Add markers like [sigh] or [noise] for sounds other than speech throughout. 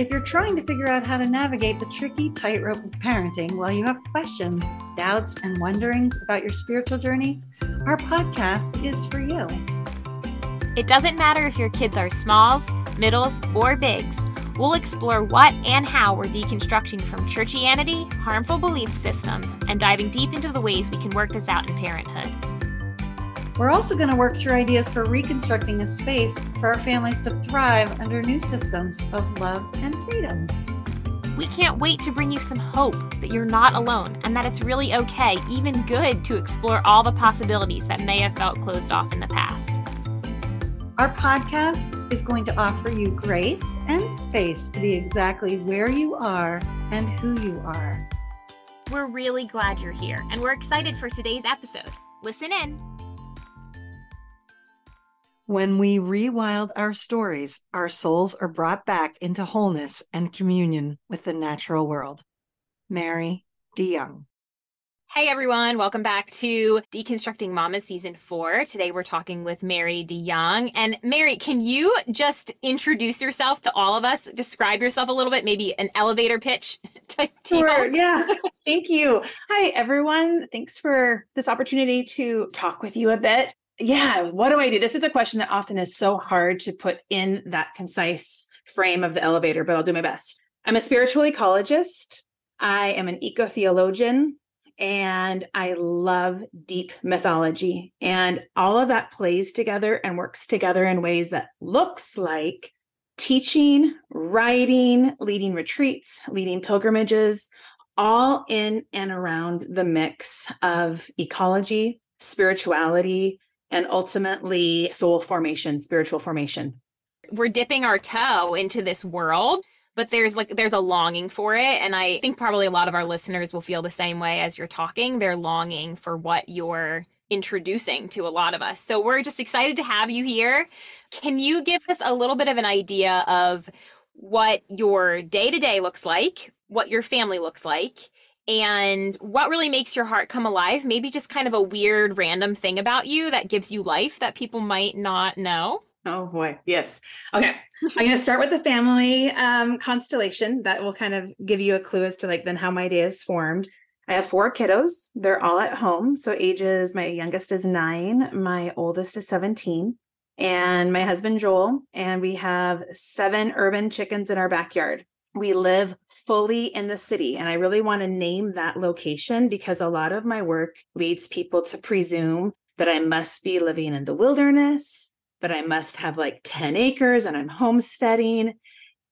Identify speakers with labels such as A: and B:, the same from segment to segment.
A: If you're trying to figure out how to navigate the tricky tightrope of parenting while you have questions, doubts, and wonderings about your spiritual journey, our podcast is for you.
B: It doesn't matter if your kids are smalls, middles, or bigs. We'll explore what and how we're deconstructing from churchianity, harmful belief systems, and diving deep into the ways we can work this out in parenthood.
A: We're also going to work through ideas for reconstructing a space for our families to thrive under new systems of love and freedom.
B: We can't wait to bring you some hope that you're not alone and that it's really okay, even good, to explore all the possibilities that may have felt closed off in the past.
A: Our podcast is going to offer you grace and space to be exactly where you are and who you are.
B: We're really glad you're here and we're excited for today's episode. Listen in.
A: When we rewild our stories, our souls are brought back into wholeness and communion with the natural world. Mary DeJong.
B: Hey everyone, welcome back to Deconstructing Mama Season 4. Today we're talking with Mary DeJong. And Mary, can you just introduce yourself to all of us? Describe yourself a little bit, maybe an elevator pitch. [laughs]
C: sure, yeah. Thank you. Hi everyone. Thanks for this opportunity to talk with you a bit yeah, what do I do? This is a question that often is so hard to put in that concise frame of the elevator, but I'll do my best. I'm a spiritual ecologist. I am an eco theologian and I love deep mythology. And all of that plays together and works together in ways that looks like teaching, writing, leading retreats, leading pilgrimages, all in and around the mix of ecology, spirituality, and ultimately soul formation, spiritual formation.
B: We're dipping our toe into this world, but there's like there's a longing for it and I think probably a lot of our listeners will feel the same way as you're talking. They're longing for what you're introducing to a lot of us. So we're just excited to have you here. Can you give us a little bit of an idea of what your day to day looks like, what your family looks like, and what really makes your heart come alive. Maybe just kind of a weird, random thing about you that gives you life that people might not know.
C: Oh boy, yes. Okay, I'm going to start with the family um, constellation. That will kind of give you a clue as to like then how my day is formed. I have four kiddos. They're all at home. So ages, my youngest is nine, my oldest is 17, and my husband Joel. And we have seven urban chickens in our backyard we live fully in the city. And I really want to name that location because a lot of my work leads people to presume that I must be living in the wilderness, that I must have like 10 acres and I'm homesteading.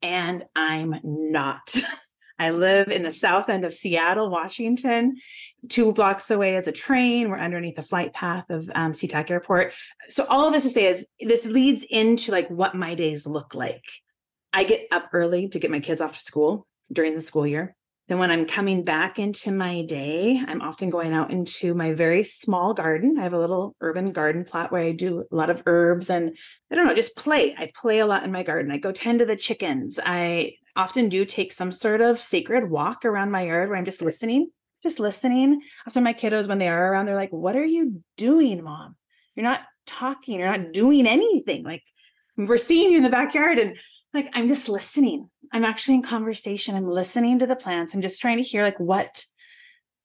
C: And I'm not. [laughs] I live in the south end of Seattle, Washington. Two blocks away is a train. We're underneath the flight path of um, SeaTac Airport. So all of this to say is this leads into like what my days look like. I get up early to get my kids off to school during the school year. Then, when I'm coming back into my day, I'm often going out into my very small garden. I have a little urban garden plot where I do a lot of herbs and I don't know, just play. I play a lot in my garden. I go tend to the chickens. I often do take some sort of sacred walk around my yard where I'm just listening, just listening. After my kiddos, when they are around, they're like, What are you doing, mom? You're not talking, you're not doing anything. Like, we're seeing you in the backyard and like i'm just listening. I'm actually in conversation. I'm listening to the plants. I'm just trying to hear like what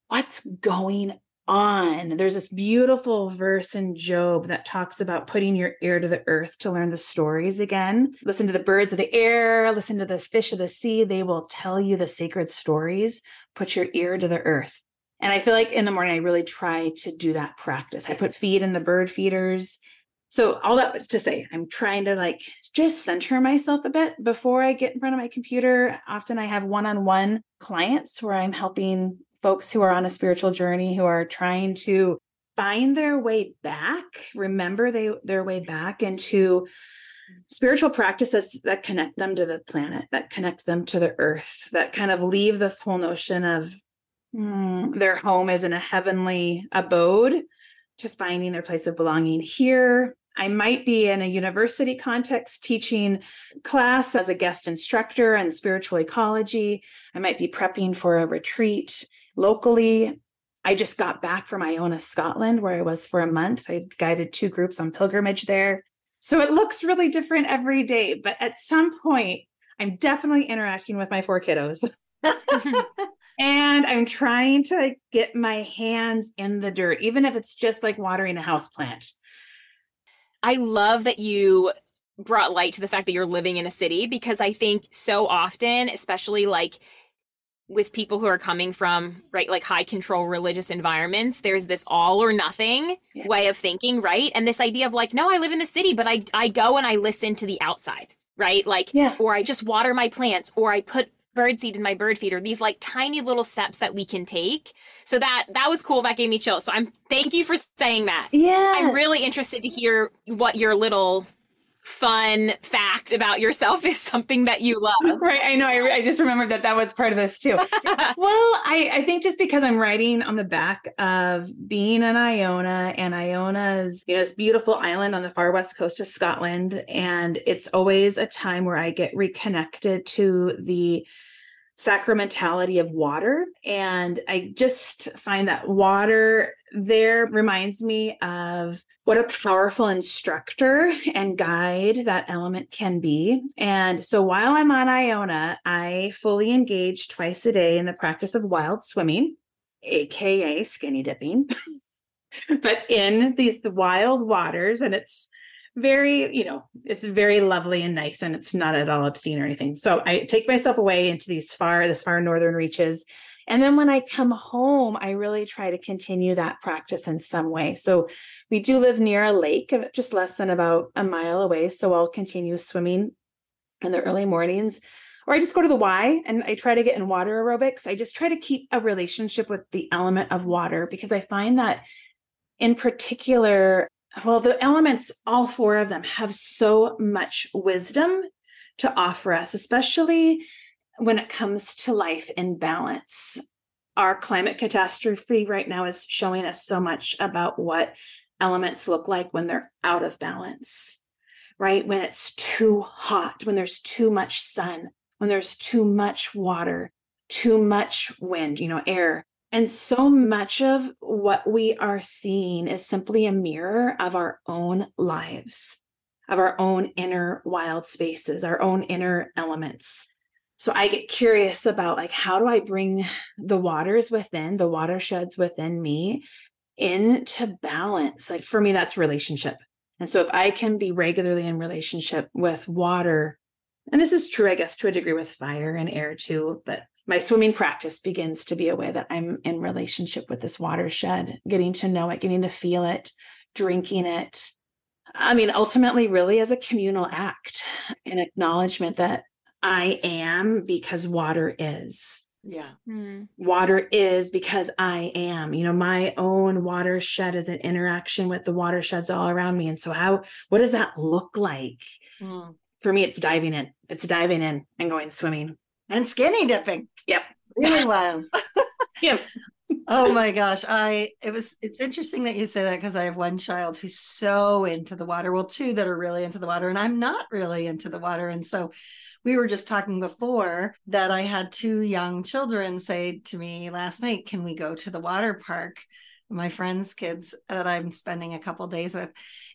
C: what's going on? There's this beautiful verse in Job that talks about putting your ear to the earth to learn the stories again. Listen to the birds of the air. Listen to the fish of the sea. They will tell you the sacred stories. Put your ear to the earth. And i feel like in the morning i really try to do that practice. I put feed in the bird feeders so all that was to say i'm trying to like just center myself a bit before i get in front of my computer. Often i have one-on-one clients where i'm helping folks who are on a spiritual journey who are trying to find their way back remember they their way back into spiritual practices that connect them to the planet that connect them to the earth that kind of leave this whole notion of mm, their home is in a heavenly abode to finding their place of belonging here I might be in a university context teaching class as a guest instructor in spiritual ecology. I might be prepping for a retreat locally. I just got back from Iona, Scotland, where I was for a month. I guided two groups on pilgrimage there. So it looks really different every day. But at some point, I'm definitely interacting with my four kiddos. [laughs] and I'm trying to get my hands in the dirt, even if it's just like watering a house plant.
B: I love that you brought light to the fact that you're living in a city because I think so often, especially like with people who are coming from right like high control religious environments there's this all or nothing yeah. way of thinking right and this idea of like no i live in the city but i i go and i listen to the outside right like yeah. or i just water my plants or i put birdseed in my bird feeder these like tiny little steps that we can take so that that was cool that gave me chills so i'm thank you for saying that
C: yeah
B: i'm really interested to hear what your little fun fact about yourself is something that you love. [laughs]
C: Right. I know. I, I just remembered that that was part of this too. [laughs] well, I, I think just because I'm writing on the back of being in Iona and Iona's, you know, this beautiful island on the far west coast of Scotland. And it's always a time where I get reconnected to the sacramentality of water. And I just find that water there reminds me of what a powerful instructor and guide that element can be. And so while I'm on Iona, I fully engage twice a day in the practice of wild swimming, AKA skinny dipping. [laughs] but in these wild waters, and it's very, you know, it's very lovely and nice and it's not at all obscene or anything. So I take myself away into these far, this far northern reaches. And then when I come home, I really try to continue that practice in some way. So we do live near a lake, uh, just less than about a mile away. So I'll continue swimming in the early mornings. Or I just go to the Y and I try to get in water aerobics. I just try to keep a relationship with the element of water because I find that in particular well, the elements, all four of them, have so much wisdom to offer us, especially when it comes to life in balance. Our climate catastrophe right now is showing us so much about what elements look like when they're out of balance, right? When it's too hot, when there's too much sun, when there's too much water, too much wind, you know, air, and so much of what we are seeing is simply a mirror of our own lives, of our own inner wild spaces, our own inner elements. So I get curious about like how do I bring the waters within, the watersheds within me into balance? Like for me that's relationship. And so if I can be regularly in relationship with water, and this is true I guess to a degree with fire and air too, but my swimming practice begins to be a way that I'm in relationship with this watershed, getting to know it, getting to feel it, drinking it. I mean, ultimately, really as a communal act, an acknowledgement that I am because water is.
A: Yeah. Mm.
C: Water is because I am. You know, my own watershed is an interaction with the watersheds all around me. And so, how, what does that look like? Mm. For me, it's diving in. It's diving in and going swimming
A: and skinny dipping.
C: Yep.
A: Really wild. [laughs]
C: yep.
A: oh my gosh. I it was it's interesting that you say that because I have one child who's so into the water. Well, two that are really into the water, and I'm not really into the water. And so we were just talking before that I had two young children say to me last night, Can we go to the water park? My friends' kids that I'm spending a couple days with.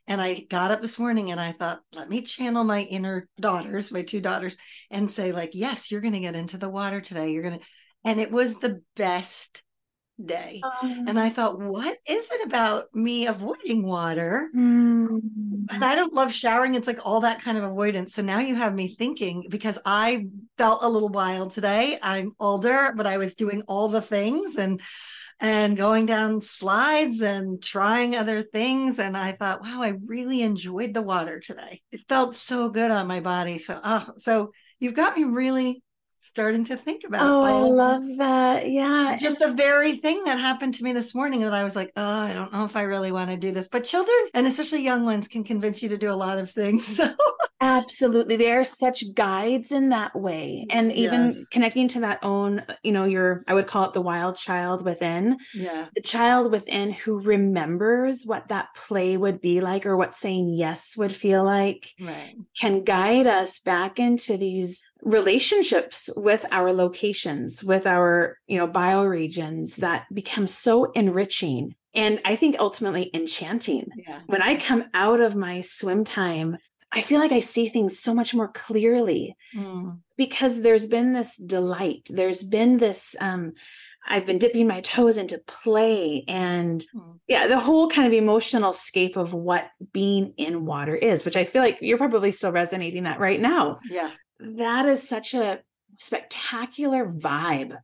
A: And I got up this morning and I thought, let me channel my inner daughters, my two daughters, and say, like, yes, you're going to get into the water today. You're going to. And it was the best day. Um, and I thought, what is it about me avoiding water? Mm. And I don't love showering. It's like all that kind of avoidance. So now you have me thinking because I felt a little wild today. I'm older, but I was doing all the things and and going down slides and trying other things. And I thought, wow, I really enjoyed the water today. It felt so good on my body. So, oh, so you've got me really starting to think about.
C: Oh, I love this. that. Yeah.
A: Just the very thing that happened to me this morning that I was like, oh, I don't know if I really want to do this. But children, and especially young ones, can convince you to do a lot of things. [laughs] So
C: Absolutely. They are such guides in that way. And even yes. connecting to that own, you know, your, I would call it the wild child within.
A: Yeah.
C: The child within who remembers what that play would be like or what saying yes would feel like
A: right.
C: can guide us back into these relationships with our locations, with our, you know, bioregions that become so enriching and I think ultimately enchanting.
A: Yeah.
C: When I come out of my swim time I feel like I see things so much more clearly mm. because there's been this delight. There's been this, um, I've been dipping my toes into play and mm. yeah, the whole kind of emotional scape of what being in water is, which I feel like you're probably still resonating that right now.
A: Yeah.
C: That is such a spectacular vibe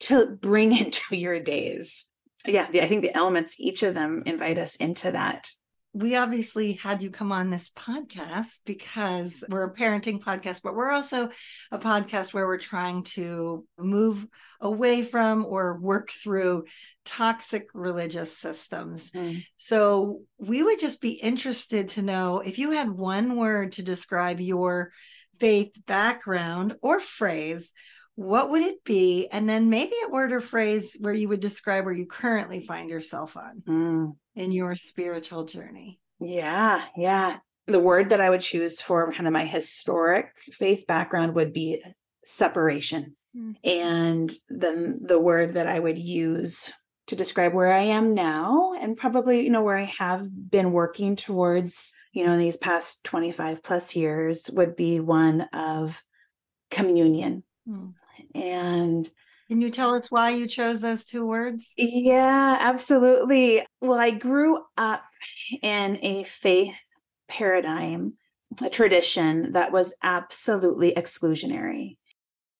C: to bring [laughs] into your days. Yeah, I think the elements, each of them invite us into that
A: we obviously had you come on this podcast because we're a parenting podcast, but we're also a podcast where we're trying to move away from or work through toxic religious systems. Mm. So we would just be interested to know if you had one word to describe your faith background or phrase, what would it be? And then maybe a word or phrase where you would describe where you currently find yourself on mm. in your spiritual journey.
C: Yeah, yeah. The word that I would choose for kind of my historic faith background would be separation. Mm. And then the word that I would use to describe where I am now and probably, you know, where I have been working towards, you know, in these past 25 plus years would be one of communion. Mm. And
A: can you tell us why you chose those two words?
C: Yeah, absolutely. Well, I grew up in a faith paradigm, a tradition that was absolutely exclusionary.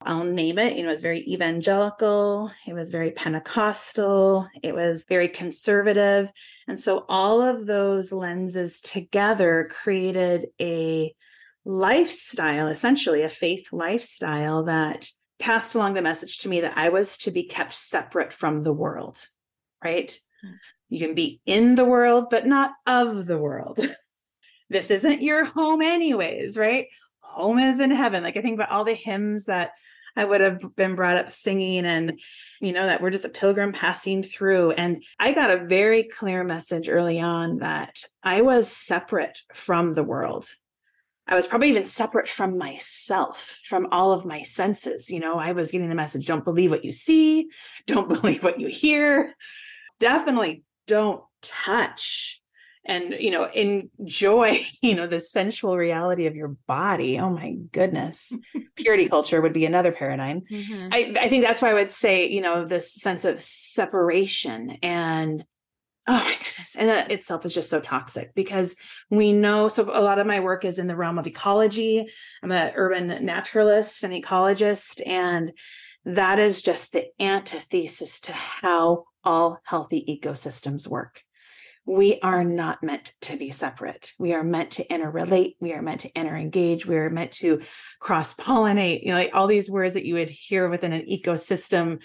C: I'll name it, you know, it was very evangelical, it was very Pentecostal, it was very conservative. And so all of those lenses together created a lifestyle, essentially a faith lifestyle that passed along the message to me that I was to be kept separate from the world, right? Mm. You can be in the world, but not of the world. [laughs] this isn't your home, anyways, right? Home is in heaven. Like I think about all the hymns that I would have been brought up singing, and you know, that we're just a pilgrim passing through. And I got a very clear message early on that I was separate from the world. I was probably even separate from myself, from all of my senses. You know, I was getting the message don't believe what you see, don't [laughs] believe what you hear. Definitely don't touch and you know enjoy [laughs] you know the sensual reality of your body oh my goodness. [laughs] Purity culture would be another paradigm. Mm-hmm. I, I think that's why i would say you know this sense of separation and oh my goodness and that itself is just so toxic because we know so a lot of my work is in the realm of ecology. I'm an urban naturalist and ecologist and that is just the antithesis to how all healthy ecosystems work we are not meant to be separate. We are meant to interrelate. We are meant to interengage. We are meant to cross pollinate. You know, like all these words that you would hear within an ecosystem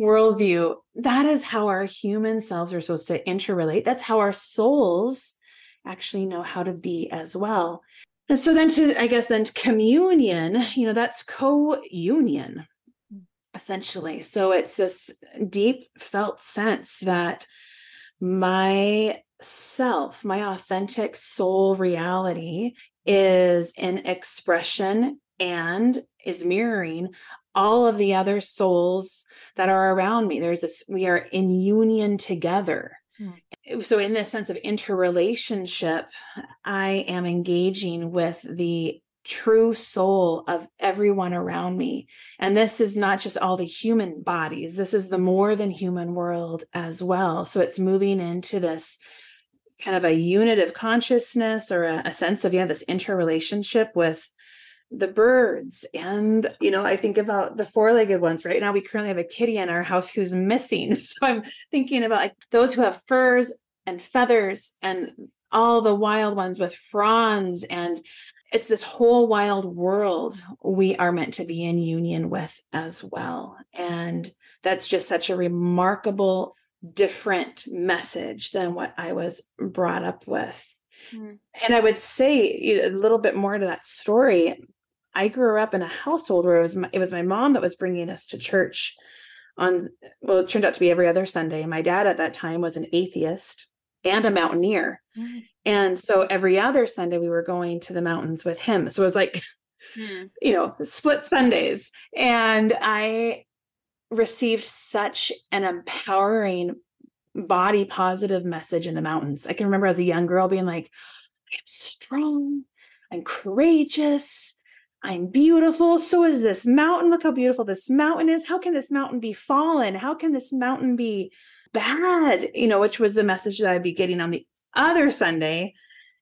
C: worldview, that is how our human selves are supposed to interrelate. That's how our souls actually know how to be as well. And so then to, I guess, then to communion, you know, that's co union essentially. So it's this deep felt sense that my self, my authentic soul reality is an expression and is mirroring all of the other souls that are around me. There's this, we are in union together. Mm. So, in this sense of interrelationship, I am engaging with the true soul of everyone around me. And this is not just all the human bodies, this is the more than human world as well. So, it's moving into this kind of a unit of consciousness or a, a sense of, yeah, this interrelationship with the birds and you know i think about the four-legged ones right now we currently have a kitty in our house who's missing [laughs] so i'm thinking about like those who have furs and feathers and all the wild ones with fronds and it's this whole wild world we are meant to be in union with as well and that's just such a remarkable different message than what i was brought up with mm. and i would say a little bit more to that story I grew up in a household where it was my, it was my mom that was bringing us to church on well it turned out to be every other Sunday. My dad at that time was an atheist and a mountaineer. Mm. And so every other Sunday we were going to the mountains with him. So it was like mm. [laughs] you know, split Sundays and I received such an empowering body positive message in the mountains. I can remember as a young girl being like I'm strong I'm courageous. I'm beautiful. So is this mountain. Look how beautiful this mountain is. How can this mountain be fallen? How can this mountain be bad? You know, which was the message that I'd be getting on the other Sunday,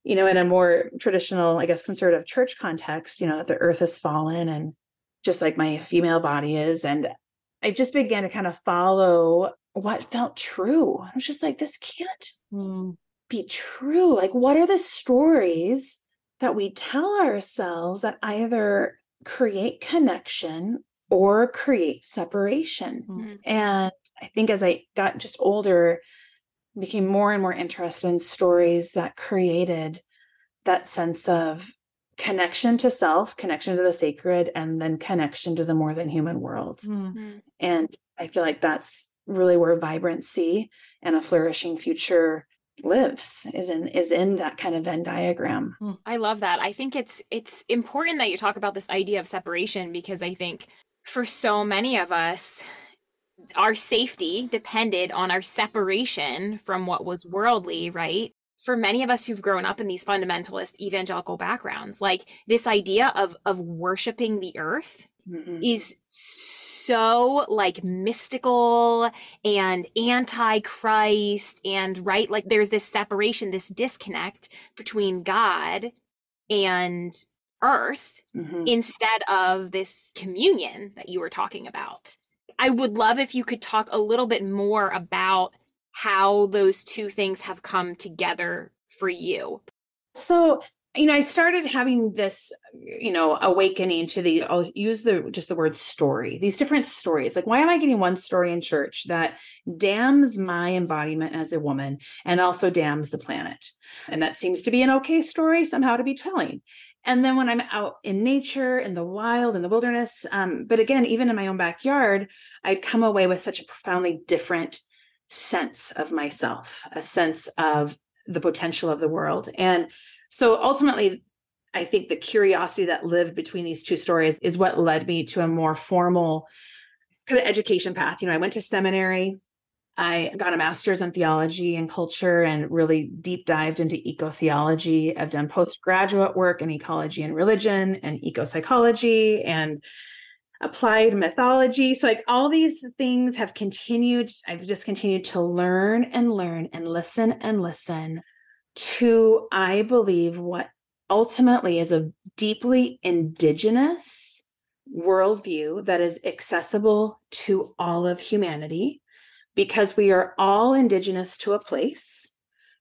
C: you know, in a more traditional, I guess, conservative church context, you know, that the earth has fallen and just like my female body is. And I just began to kind of follow what felt true. I was just like, this can't mm. be true. Like, what are the stories that we tell ourselves that either create connection or create separation? Mm-hmm. And I think as I got just older, became more and more interested in stories that created that sense of connection to self, connection to the sacred, and then connection to the more than human world. Mm-hmm. And I feel like that's really where vibrancy and a flourishing future lives is in is in that kind of Venn diagram.
B: Hmm. I love that. I think it's it's important that you talk about this idea of separation because I think for so many of us our safety depended on our separation from what was worldly, right? For many of us who've grown up in these fundamentalist evangelical backgrounds, like this idea of of worshiping the earth mm-hmm. is so like mystical and anti-Christ and right like there's this separation, this disconnect between God and earth mm-hmm. instead of this communion that you were talking about. I would love if you could talk a little bit more about how those two things have come together for you.
C: So, you know, I started having this, you know, awakening to the, I'll use the, just the word story, these different stories. Like, why am I getting one story in church that damns my embodiment as a woman and also damns the planet? And that seems to be an okay story somehow to be telling. And then when I'm out in nature, in the wild, in the wilderness, um, but again, even in my own backyard, I'd come away with such a profoundly different sense of myself, a sense of the potential of the world. And so ultimately, I think the curiosity that lived between these two stories is what led me to a more formal kind of education path. You know, I went to seminary I got a master's in theology and culture and really deep dived into eco theology. I've done postgraduate work in ecology and religion and eco psychology and applied mythology. So, like, all these things have continued. I've just continued to learn and learn and listen and listen to, I believe, what ultimately is a deeply indigenous worldview that is accessible to all of humanity because we are all indigenous to a place,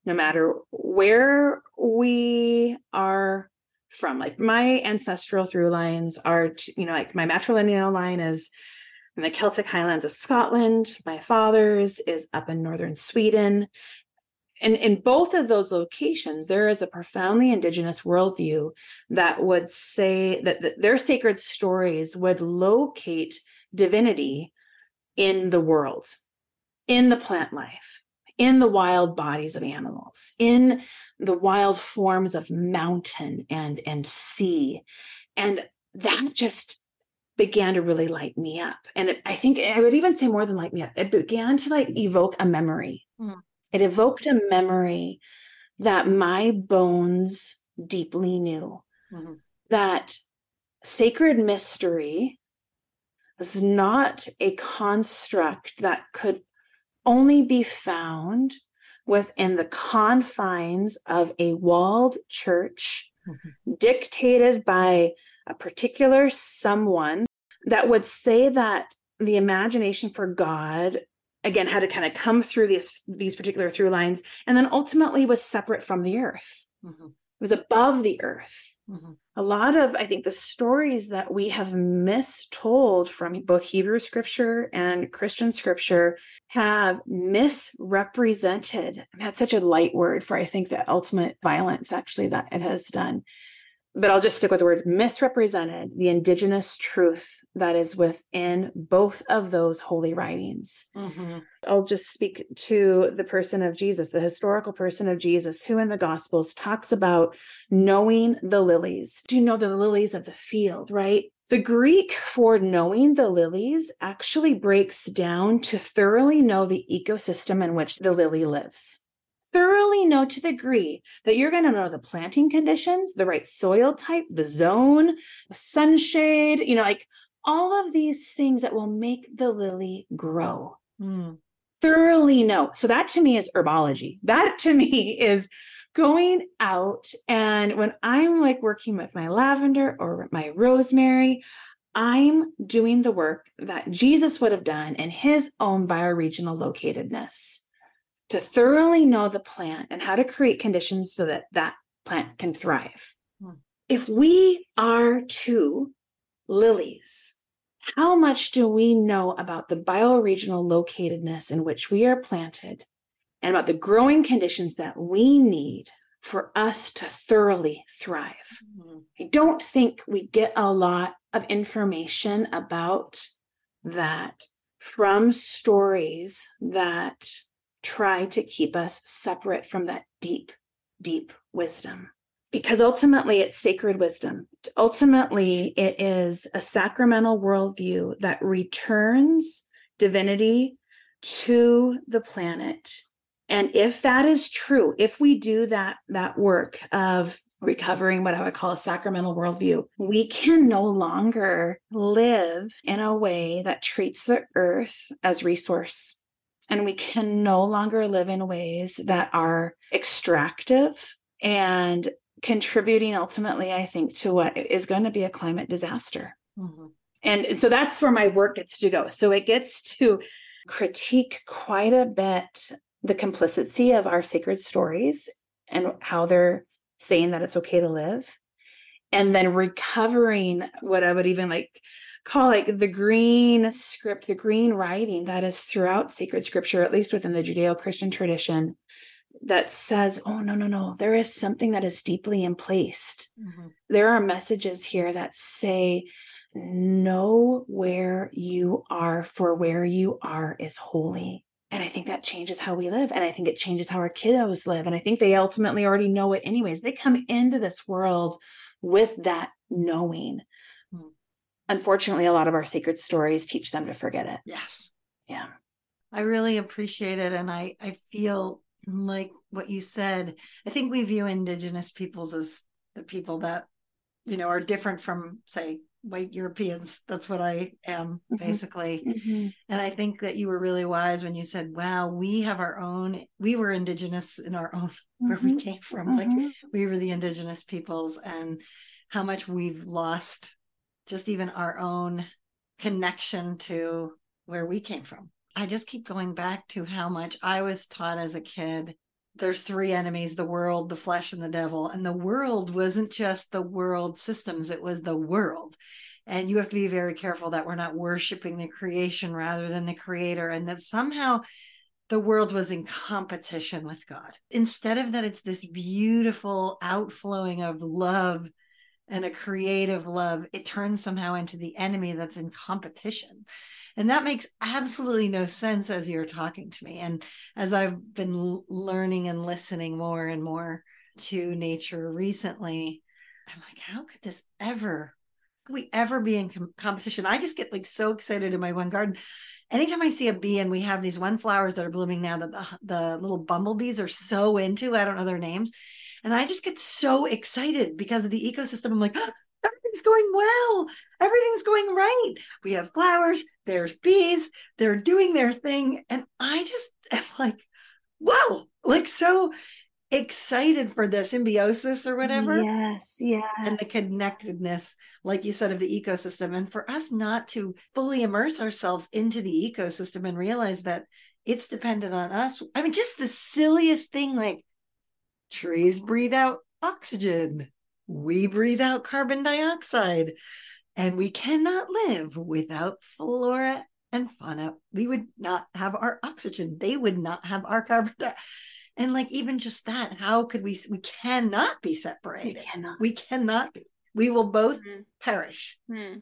C: no matter where we are from. Like my ancestral through lines are, you know, like my matrilineal line is in the Celtic Highlands of Scotland. My father's is up in northern Sweden. And in both of those locations, there is a profoundly indigenous worldview that would say that, their sacred stories would locate divinity in the world in the plant life, in the wild bodies of animals, in the wild forms of mountain and, and sea. And that just began to really light me up. And it, I think I would even say more than light me up. It began to like evoke a memory. Mm. It evoked a memory that my bones deeply knew mm-hmm. that sacred mystery is not a construct that could only be found within the confines of a walled church mm-hmm. dictated by a particular someone that would say that the imagination for God again had to kind of come through these these particular through lines and then ultimately was separate from the earth. Mm-hmm. It was above the earth. Mm-hmm. A lot of, I think, the stories that we have mistold from both Hebrew scripture and Christian scripture have misrepresented. That's such a light word for, I think, the ultimate violence actually that it has done but I'll just stick with the word misrepresented the indigenous truth that is within both of those holy writings. Mm-hmm. I'll just speak to the person of Jesus, the historical person of Jesus, who in the Gospels talks about knowing the lilies. Do you know the lilies of the field, right? The Greek for knowing the lilies actually breaks down to thoroughly know the ecosystem in which the lily lives thoroughly know to the degree that you're going to know the planting conditions, the right soil type, the zone, the sunshade, you know, like all of these things that will make the lily grow. Mm. Thoroughly know. So that to me is herbology. That to me [laughs] is going out and when I'm like working with my lavender or my rosemary, I'm doing the work that Jesus would have done in his own bioregional locatedness to thoroughly know the plant and how to create conditions so that that plant can thrive. Hmm. If we are two lilies, how much do we know about the bioregional locatedness in which we are planted and about the growing conditions that we need for us to thoroughly thrive? Mm-hmm. I don't think we get a lot of information about that from stories that try to keep us separate from that deep, deep wisdom. Because ultimately, it's sacred wisdom. Ultimately, it is a sacramental worldview that returns divinity to the planet. And if that is true, if we do that, that work of recovering what I would call a sacramental worldview, we can no longer live in a way that treats the earth as resource. And we can no longer live in ways that are extractive and contributing ultimately, I think, to what is going to be a climate disaster. Mm-hmm. And so that's where my work gets to go. So it gets to critique quite a bit the complicity of our sacred stories and how they're saying that it's okay to live and then recovering what i would even like call like the green script the green writing that is throughout sacred scripture at least within the judeo-christian tradition that says oh no no no there is something that is deeply emplaced mm-hmm. there are messages here that say know where you are for where you are is holy and I think that changes how we live. And I think it changes how our kiddos live. And I think they ultimately already know it anyways. They come into this world with that knowing. Unfortunately, a lot of our sacred stories teach them to forget it.
A: Yes.
C: Yeah.
A: I really appreciate it. And I, I feel like what you said, I think we view indigenous peoples as the people that, you know, are different from, say, white Europeans. That's what I am mm-hmm. basically. Mm-hmm. And I think that you were really wise when you said, wow, we have our own, we were indigenous in our own, mm-hmm. [laughs] where we mm-hmm. came from. Like mm-hmm. we were the indigenous peoples and how much we've lost just even our own connection to where we came from. I just keep going back to how much I was taught as a kid there's three enemies the world the flesh and the devil. And the world wasn't just the world systems it was the world. And you have to be very careful that we're not worshiping the creation rather than the creator and that somehow the world was in competition with god. Instead of that it's this beautiful outflowing of love and a creative love it turns somehow into the enemy that's in competition and that makes absolutely no sense as you're talking to me. And as I've been l- learning and listening more and more to nature recently, I'm like, how could this ever, could we ever be in com- competition? I just get like so excited in my one garden. Anytime I see a bee and we have these one flowers that are blooming now that the, the little bumblebees are so into, I don't know their names. And I just get so excited because of the ecosystem. I'm like, ah, everything's going well. Everything's going right. We have flowers, there's bees, they're doing their thing. And I just [laughs] am like, whoa, like so excited for the symbiosis or whatever.
C: Yes, yeah.
A: And the connectedness, like you said, of the ecosystem. And for us not to fully immerse ourselves into the ecosystem and realize that it's dependent on us. I mean, just the silliest thing like trees breathe out oxygen we breathe out carbon dioxide and we cannot live without flora and fauna. We would not have our oxygen. They would not have our carbon dioxide. And like even just that, how could we we cannot be separated. We cannot. We cannot be. We will both mm. perish. [laughs]
C: Mm.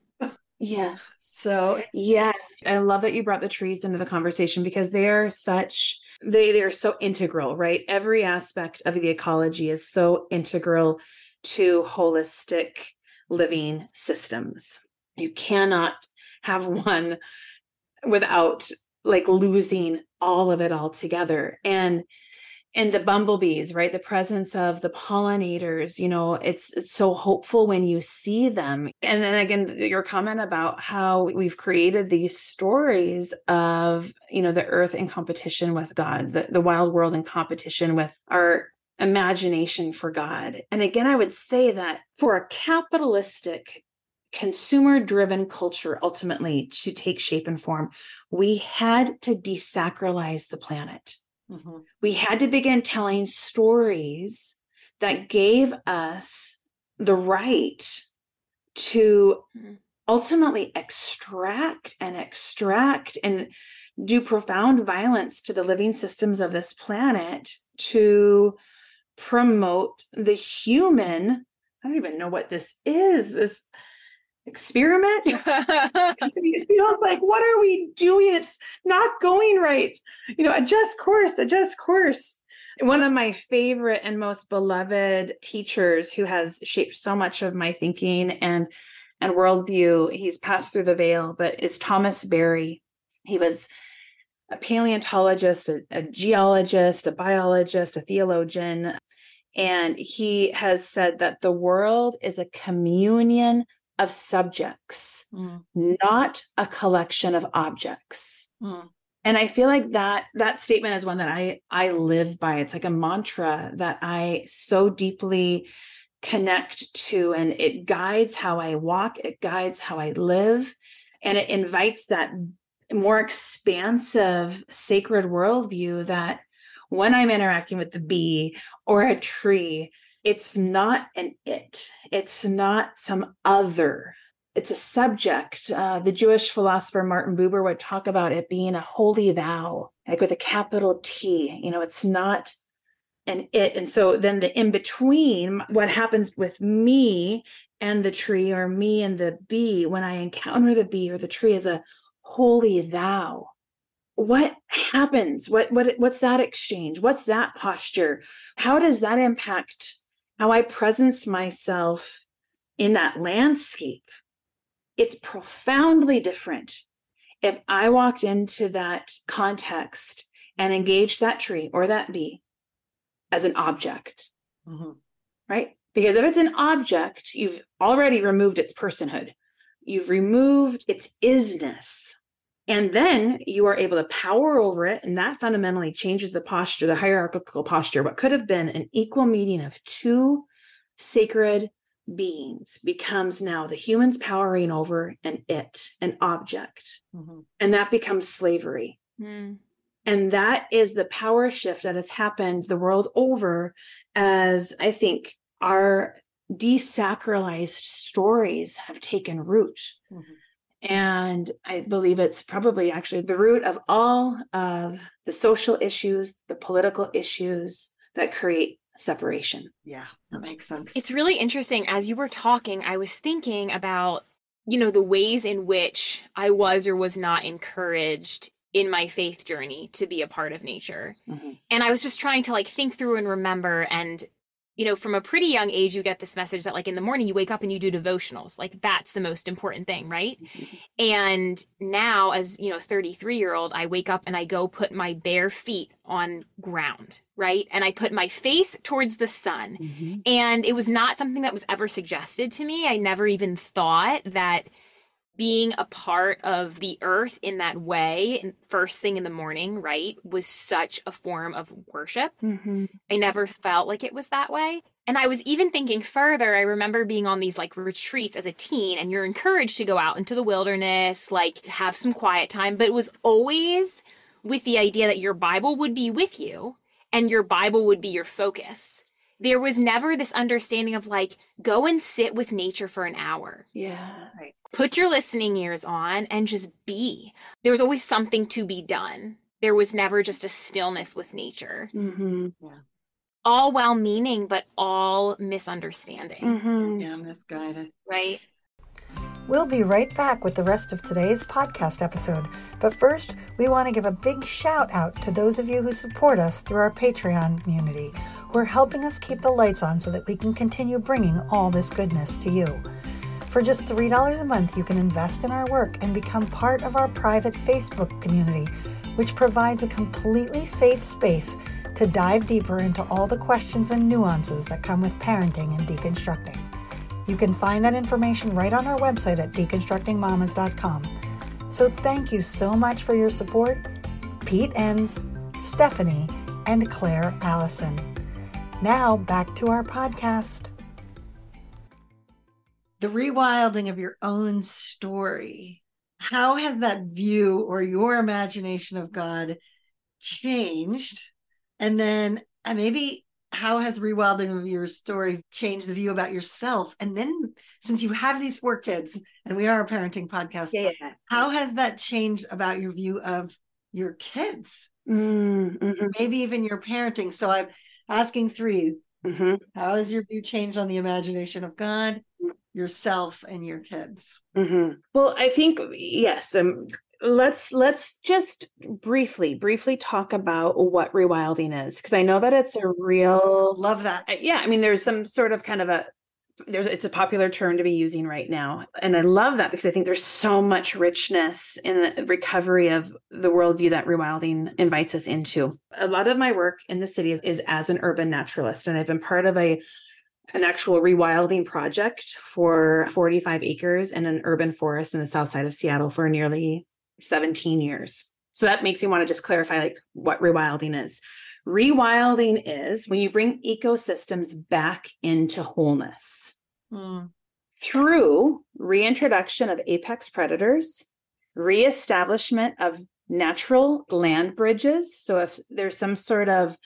C: Yeah.
A: So
C: yes, I love that you brought the trees into the conversation because they are such they they are so integral, right? Every aspect of the ecology is so integral to holistic living systems. You cannot have [laughs] one without like losing all of it all together. And and the bumblebees right? The presence of the pollinators you know it's it's so hopeful when you see them. And then again your comment about how we've created these stories of you know the earth in competition with god the, the wild world in competition with our imagination for god. And again i would say that for a capitalistic consumer driven culture ultimately to take shape and form we had to desacralize the planet Mm-hmm. We had to begin telling stories that gave us the right to mm-hmm. ultimately extract and extract and do profound violence to the living systems of this planet to promote the human. I don't even know what this is. This experiment. [laughs] it feels like, what are we doing? It's not going right. You know, adjust course, adjust course. One of my favorite and most beloved teachers who has shaped so much of my thinking and and worldview, he's passed through the veil, but is Thomas Berry. He was a paleontologist, a, a geologist, a biologist, a theologian. And he has said that the world is a communion of subjects, mm. not a collection of objects. Mm. And I feel like that that statement is one that I I live by. It's like a mantra that I so deeply connect to and it guides how I walk, it guides how I live, and it invites that more expansive sacred worldview that when I'm interacting with the bee or a tree, it's not an it, it's not some other. It's a subject. Uh, the Jewish philosopher Martin Buber would talk about it being a holy thou, like with a capital T. You know, it's not an it. And so then the in between, what happens with me and the tree or me and the bee when I encounter the bee or the tree is a holy thou what happens what what what's that exchange what's that posture how does that impact how I presence myself in that landscape, it's profoundly different if I walked into that context and engaged that tree or that bee as an object, mm-hmm. right? Because if it's an object, you've already removed its personhood, you've removed its isness. And then you are able to power over it. And that fundamentally changes the posture, the hierarchical posture. What could have been an equal meeting of two sacred beings becomes now the humans powering over an it, an object. Mm-hmm. And that becomes slavery. Mm. And that is the power shift that has happened the world over as I think our desacralized stories have taken root. Mm-hmm. And I believe it's probably actually the root of all of the social issues, the political issues that create separation.
A: Yeah, that makes sense.
B: It's really interesting. As you were talking, I was thinking about, you know, the ways in which I was or was not encouraged in my faith journey to be a part of nature. Mm-hmm. And I was just trying to like think through and remember and you know, from a pretty young age, you get this message that, like, in the morning, you wake up and you do devotionals. Like, that's the most important thing, right? Mm-hmm. And now, as, you know, 33 year old, I wake up and I go put my bare feet on ground, right? And I put my face towards the sun. Mm-hmm. And it was not something that was ever suggested to me. I never even thought that being a part of the earth in that way first thing in the morning right was such a form of worship. Mm-hmm. i never felt like it was that way. And i was even thinking further i remember being on these like retreats as a teen and you're encouraged to go out into the wilderness like have some quiet time but it was always with the idea that your bible would be with you and your bible would be your focus. There was never this understanding of like go and sit with nature for an hour.
C: Yeah. Right
B: put your listening ears on and just be. There was always something to be done. There was never just a stillness with nature. Mm-hmm. Yeah. All well meaning, but all misunderstanding.
A: Mm-hmm. Yeah, misguided.
B: Right?
D: We'll be right back with the rest of today's podcast episode. But first, we want to give a big shout out to those of you who support us through our Patreon community, who are helping us keep the lights on so that we can continue bringing all this goodness to you. For just $3 a month, you can invest in our work and become part of our private Facebook community, which provides a completely safe space to dive deeper into all the questions and nuances that come with parenting and deconstructing. You can find that information right on our website at deconstructingmamas.com. So thank you so much for your support, Pete Enns, Stephanie, and Claire Allison. Now back to our podcast.
A: The rewilding of your own story. How has that view or your imagination of God changed? And then uh, maybe how has rewilding of your story changed the view about yourself? And then since you have these four kids and we are a parenting podcast,
C: Yeah.
A: how has that changed about your view of your kids?
C: Mm, mhm,
A: Maybe even your parenting. So I'm asking three.
C: mhm,
A: How has your view changed on the imagination of God, yourself, and your kids?
C: mhm. Well, I think yes. Um, let's let's just briefly briefly talk about what rewilding is because I know that it's a real
A: Love that.
C: Yeah i mean there's some sort of kind of a there's it's a popular term to be using right now and i love that because i think there's so much richness in the recovery of the worldview that rewilding invites us into a lot of my work in the city is, is as an urban naturalist and i've been part of a an actual rewilding project for 45 acres in an urban forest in the south side of seattle for nearly 17 years. So that makes me want to just clarify like what rewilding is. Rewilding is when you bring ecosystems back into wholeness.
A: Mm,
C: through reintroduction of apex predators, reestablishment of natural land bridges. So if there's some sort of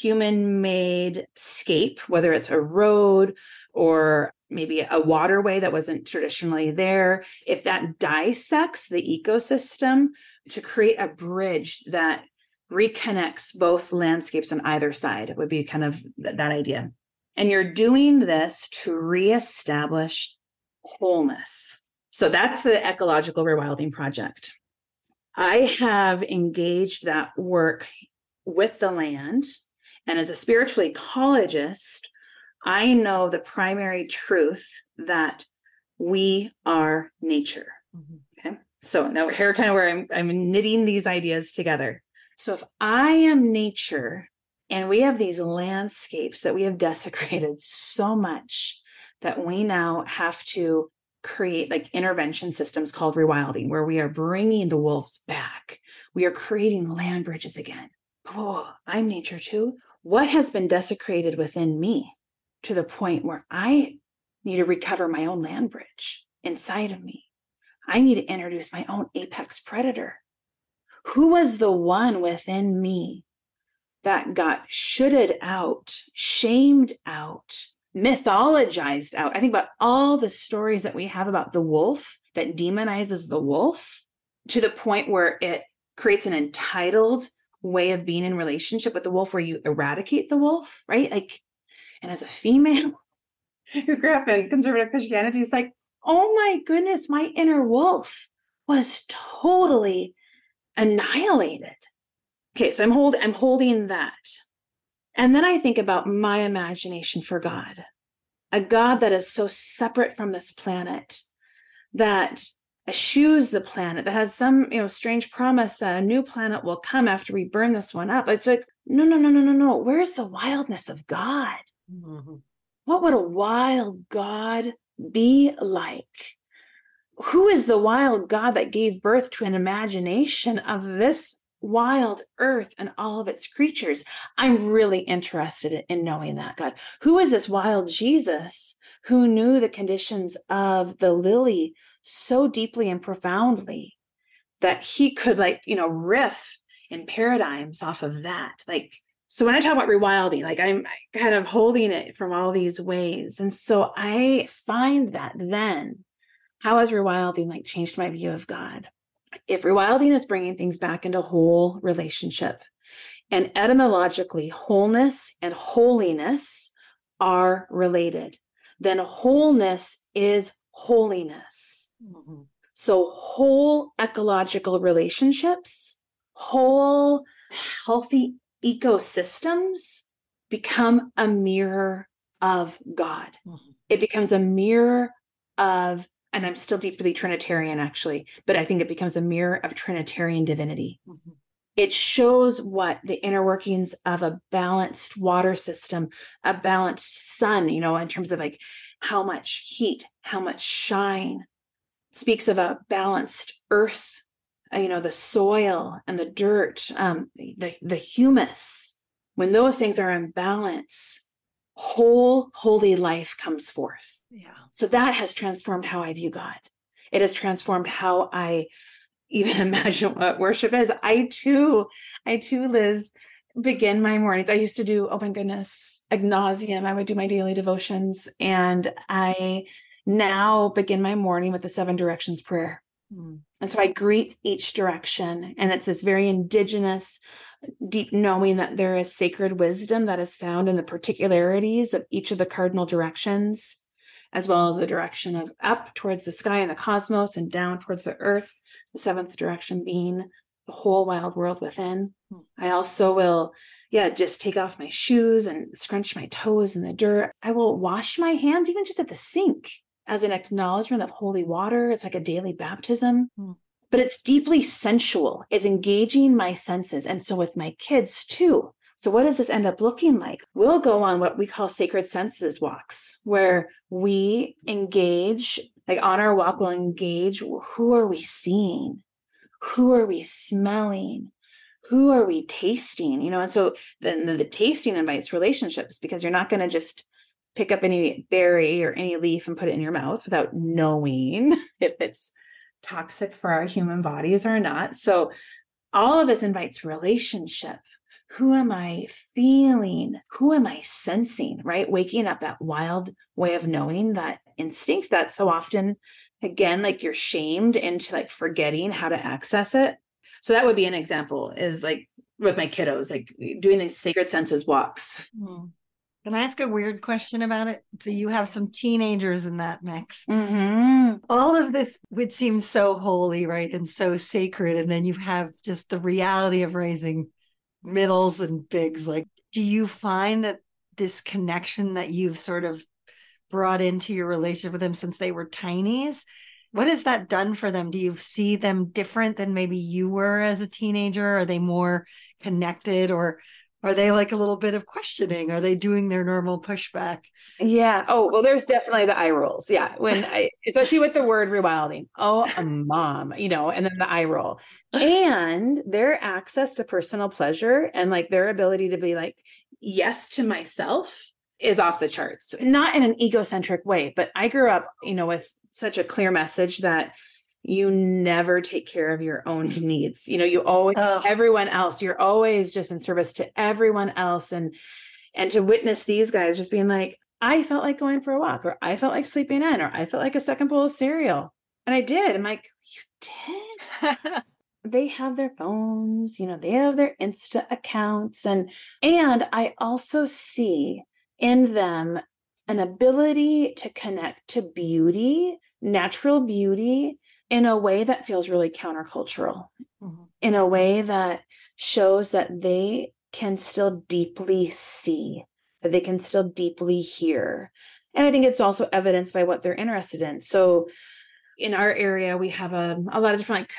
C: human made scape, whether it's a road or maybe a waterway that wasn't traditionally there, if that dissects the ecosystem to create a bridge that reconnects both landscapes on either side, it would be kind of th- that idea. And you're doing this to reestablish wholeness. So that's the ecological rewilding project. I have engaged that work with the land. And as a spiritual ecologist, I know the primary truth that we are nature.
A: mhm.
C: Okay. So now here kind of where I'm I'm knitting these ideas together. So if I am nature and we have these landscapes that we have [laughs] desecrated so much that we now have to create like intervention systems called rewilding where we are bringing the wolves back. We are creating land bridges again. Oh, I'm nature too. What has been desecrated within me to the point where I need to recover my own land bridge inside of me? I need to introduce my own apex predator. Who was the one within me that got shoulded out, shamed out, mythologized out? I think about all the stories that we have about the wolf that demonizes the wolf to the point where it creates an entitled way of being in relationship with the wolf where you eradicate the wolf, right? Like, and as a female who grew up in conservative Christianity, it's like, oh my goodness, my inner wolf was totally annihilated. Okay, so I'm hold I'm holding that. And then I think about my imagination for God. A God that is so separate from this planet that eschews the planet that has some you know strange promise that a new planet will come after we burn this one up it's like no no no no no no where's the wildness of god
A: Mhm.
C: what would a wild God be like? Who is the wild God that gave birth to an imagination of this wild earth and all of its creatures? I'm really interested in knowing that God. Who is this wild Jesus who knew the conditions of the lily so deeply and profoundly that he could, like, you know, riff in paradigms off of that? Like, so when I talk about rewilding, like I'm kind of holding it from all these ways. And so I find that then, how has rewilding like changed my view of God? If rewilding is bringing things back into whole relationship, and etymologically, wholeness and holiness are related, then wholeness is holiness.
A: Mhm.
C: So, whole ecological relationships, whole healthy ecosystems become a mirror of God.
A: Mhm.
C: It becomes a mirror of, and I'm still deeply Trinitarian actually, but I think it becomes a mirror of Trinitarian divinity.
A: Mhm.
C: it shows what the inner workings of a balanced water system, a balanced sun, you know, in terms of like how much heat, how much shine, speaks of a balanced earth, uh, you know, the soil and the dirt, um, the, the humus. When those things are in balance, whole holy life comes forth.
A: Yeah.
C: So that has transformed how I view God. It has transformed how I even [laughs] imagine what worship is. I too, I too, Liz, begin my mornings. I used to do, oh my goodness, ad nauseum. I would do my daily devotions. And I now begin my morning with the seven directions prayer. Mm. And so I greet each direction. And it's this very indigenous, deep knowing that there is sacred wisdom that is found in the particularities of each of the cardinal directions, as well as the direction of up towards the sky and the cosmos and down towards the earth the seventh direction being the whole wild world within. Hmm. I also will, yeah, just take off my shoes and scrunch my toes in the dirt. I will wash my hands even just at the sink as an acknowledgement of holy water. It's like a daily baptism. Hmm. But it's deeply sensual. It's engaging my senses. And so with my kids too. So what does this end up looking like? We'll go on what we call sacred senses walks, where we engage like on our walk we'll engage who are we seeing? Who are we smelling? Who are we tasting? You know and so then the, the tasting invites relationships because you're not going to just pick up any berry or any leaf and put it in your mouth without knowing [laughs] if it's toxic for our human bodies or not. So all of this invites relationship who am I feeling? Who am I sensing? Right? Waking up that wild way of knowing that instinct that so often, again, like you're shamed into like forgetting how to access it. So that would be an example is like with my kiddos, like doing these sacred senses walks.
A: Hmm. Can I ask a weird question about it? So you have some teenagers in that mix.
C: Mm-hmm.
A: All of this would seem so holy, right? And so sacred. And then you have just the reality of raising middles and bigs like do you find that this connection that you've sort of brought into your relationship with them since they were tinies what has that done for them? Do you see them different than maybe you were as a teenager? Are they more connected or are they like a little bit of questioning? Are they doing their normal pushback?
C: Yeah. Oh well there's definitely the eye rolls. Yeah. When i especially with the word rewilding. Oh a mom you know and then the eye roll. And their access to personal pleasure and like their ability to be like yes to myself is off the charts. Not in an egocentric way but i grew up you know with such a clear message that you never take care of your own [laughs] needs. You know, you always oh. everyone else, you're always just in service to everyone else. And and to witness these guys just being like, I felt like going for a walk, or I felt like sleeping in, or I felt like a second bowl of cereal. And I did. I'm like, you did? [laughs] they have their phones, you know, they have their Insta accounts. And and I also see in them an ability to connect to beauty, natural beauty in a way that feels really countercultural, mm-hmm. in a way that shows that they can still deeply see, that they can still deeply hear. And I think it's also evidenced by what they're interested in. So in our area, we have a, a lot of different like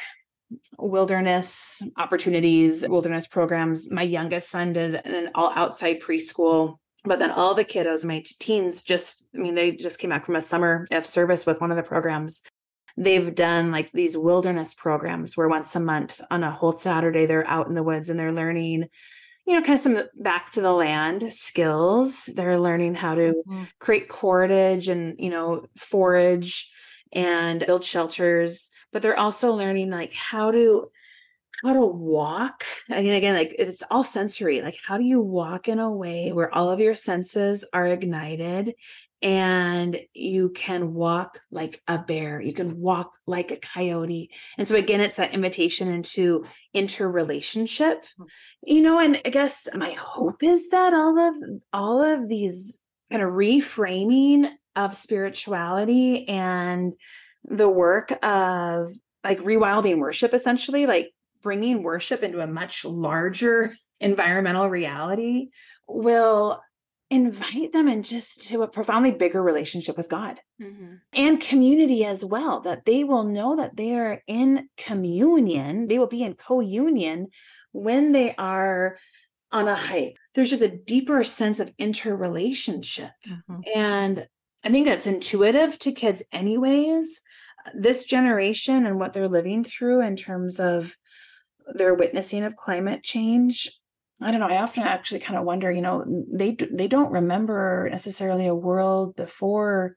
C: wilderness opportunities, wilderness programs. My youngest son did an all outside preschool but then all the kiddos my teens just i mean they just came back from a summer of service with one of the programs they've done like these wilderness programs where once a month on a whole Saturday they're out in the woods and they're learning, you know, kind of some back to the land skills. They're learning how to mm-hmm. create cordage and, you know, forage and build shelters, but they're also learning like how to how to walk. I mean, again, like it's all sensory. Like, how do you walk in a way where all of your senses are ignited and you can walk like a bear you can walk like a coyote and so again it's that invitation into interrelationship hmm. you know and i guess my hope is that all of all of these kind of reframing of spirituality and the work of like rewilding worship essentially like bringing worship into a much larger [laughs] environmental reality will invite them in just to a profoundly bigger relationship with God mm-hmm. and community as well, that they will know that they are in communion, they will be in co union when they are on a hike, there's just a deeper sense of interrelationship. Mm-hmm. And I think that's intuitive to kids, anyways. This generation and what they're living through in terms of their witnessing of climate change. I don't know. I often actually kind of wonder, you know, they they don't remember necessarily a world before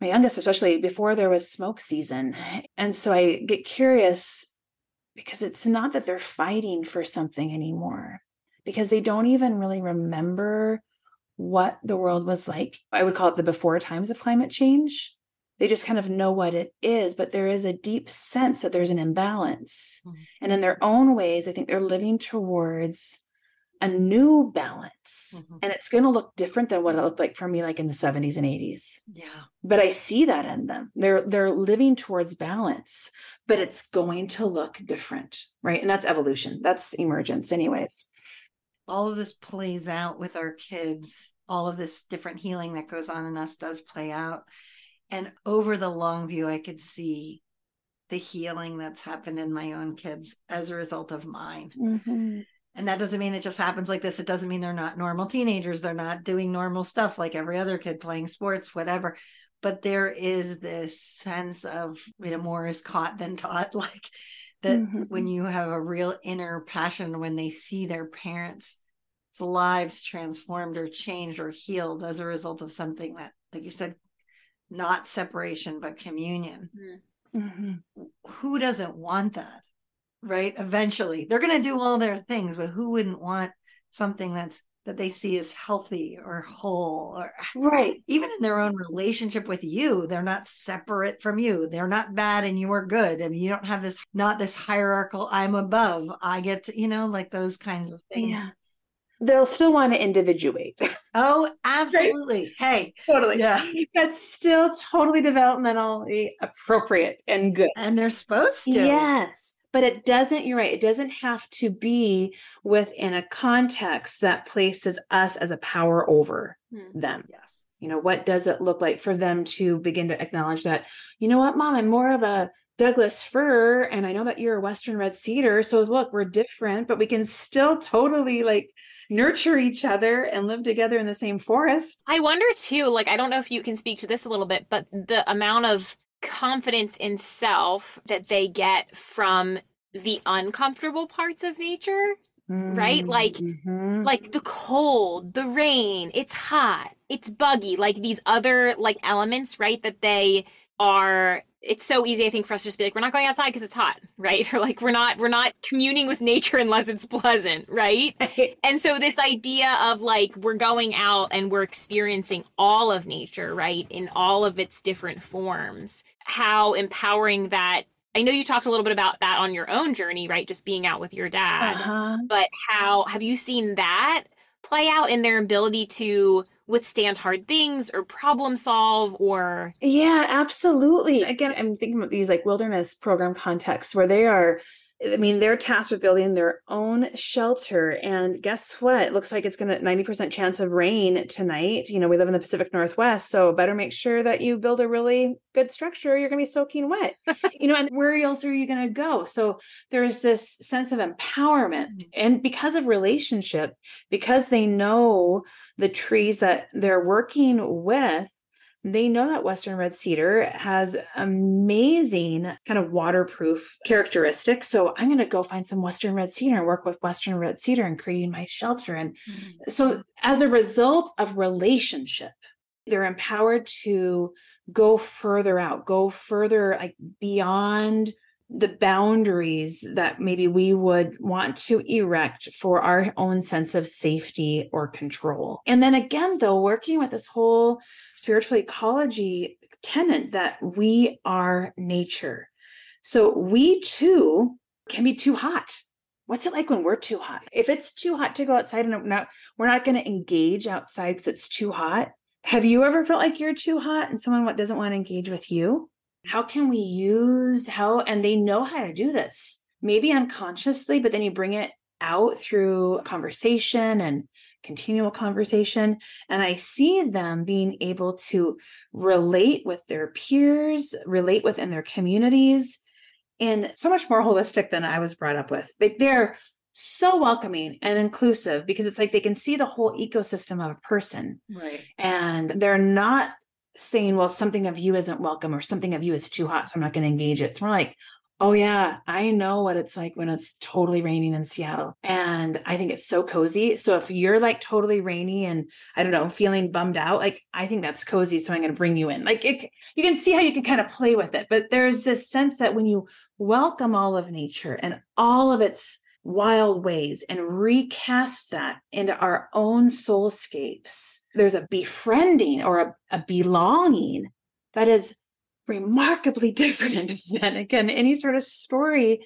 C: my youngest, especially before there was smoke season. And so I get curious because it's not that they're fighting for something anymore, because they don't even really remember what the world was like. I would call it the before times of climate change. They just kind of know what it is, but there is a deep sense that there's an imbalance. Mm-hmm. And in their own ways, I think they're living towards a new balance mm-hmm. and it's going to look different than what it looked like for me like in the 70s and 80s
A: yeah.
C: But i see that in them. They're they're living towards balance but it's going to look different right? And that's evolution. That's emergence anyways.
A: All of this plays out with our kids. All of this different healing that goes on in us does play out. And over the long view i could see the healing that's happened in my own kids as a result of mine. Mm-hmm and that doesn't mean it just happens like this. It doesn't mean they're not normal teenagers. They're not doing normal stuff like every other kid playing sports whatever. But there is this sense of you know more is caught than taught. [laughs] Like that mm-hmm. when you have a real inner passion when they see their parents lives transformed or changed or healed as a result of something that like you said not separation but communion. Mm-hmm. who doesn't want that right? Eventually, they're going to do all their things, but who wouldn't want something that's that they see as healthy or whole or
C: right
A: even in their own relationship with you they're not separate from you they're not bad and you are good i mean you don't have this not this hierarchical i'm above i get to you know like those kinds of things yeah
C: they'll still want to individuate. [laughs]
A: Oh, absolutely. Hey,
C: totally. Yeah. That's still totally developmentally appropriate and good.
A: And they're supposed to.
C: Yes but it doesn't you're right it doesn't have to be within a context that places us as a power over hmm. them.
A: Yes.
C: You know what does it look like for them to begin to acknowledge that you know what mom i'm more of a douglas fir and i know that you're a western red cedar so look we're different but we can still totally like nurture each other and live together in the same forest.
B: I wonder too like i don't know if you can speak to this a little bit but the amount of confidence in self that they get from the uncomfortable parts of nature right like mm-hmm. like the cold the rain it's hot it's buggy like these other like elements right that they are it's so easy i think for us to just be like we're not going outside because it's hot [laughs] right or like we're not we're not communing with nature unless it's pleasant [laughs] right and so this idea of like we're going out and we're experiencing all of nature right in all of its different forms how empowering that I know you talked a little bit about that on your own journey, right? Just being out with your dad. Uh-huh. But how have you seen that play out in their ability to withstand hard things or problem solve or
C: yeah absolutely. Again i'm thinking about these like wilderness program contexts where they are I mean, they're tasked with building their own shelter. And guess what? It looks like it's going to 90% chance of rain tonight. You know, we live in the Pacific Northwest, so better make sure that you build a really good structure. You're going to be soaking wet. [laughs] you know, and where else are you going to go? So there's this sense of empowerment. Mm-hmm. And because of relationship, because they know the trees that they're working with, they know that Western red cedar has amazing kind of waterproof characteristics. So I'm going to go find some Western red cedar and work with Western red cedar and create my shelter. And mm-hmm. so as a result of relationship, they're empowered to go further out, go further like beyond the boundaries that maybe we would want to erect for our own sense of safety or control. And then again, though, working with this whole spiritual ecology tenant that we are nature. So we too can be too hot. What's it like when we're too hot? If it's too hot to go outside and not, we're not going to engage outside because it's too hot. Have you ever felt like you're too hot and someone what doesn't want to engage with you? How can we use how and they know how to do this maybe unconsciously but then you bring it out through conversation and continual conversation. And i see them being able to relate with their peers relate within their communities in so much more holistic than i was brought up with. Like they're so welcoming and inclusive because it's like they can see the whole ecosystem of a person.
A: Right.
C: and they're not saying, well, something of you isn't welcome or something of you is too hot, so I'm not going to engage it. It's more like, oh, yeah, I know what it's like when it's totally raining in Seattle. And I think it's so cozy. So if you're like totally rainy and I don't know, feeling bummed out, like I think that's cozy. So I'm going to bring you in. Like it, you can see how you can kind of play with it. But there's this sense that when you welcome all of nature and all of its wild ways and recast that into our own soulscapes, there's a befriending or a, a belonging that is remarkably [laughs] different than again any sort of story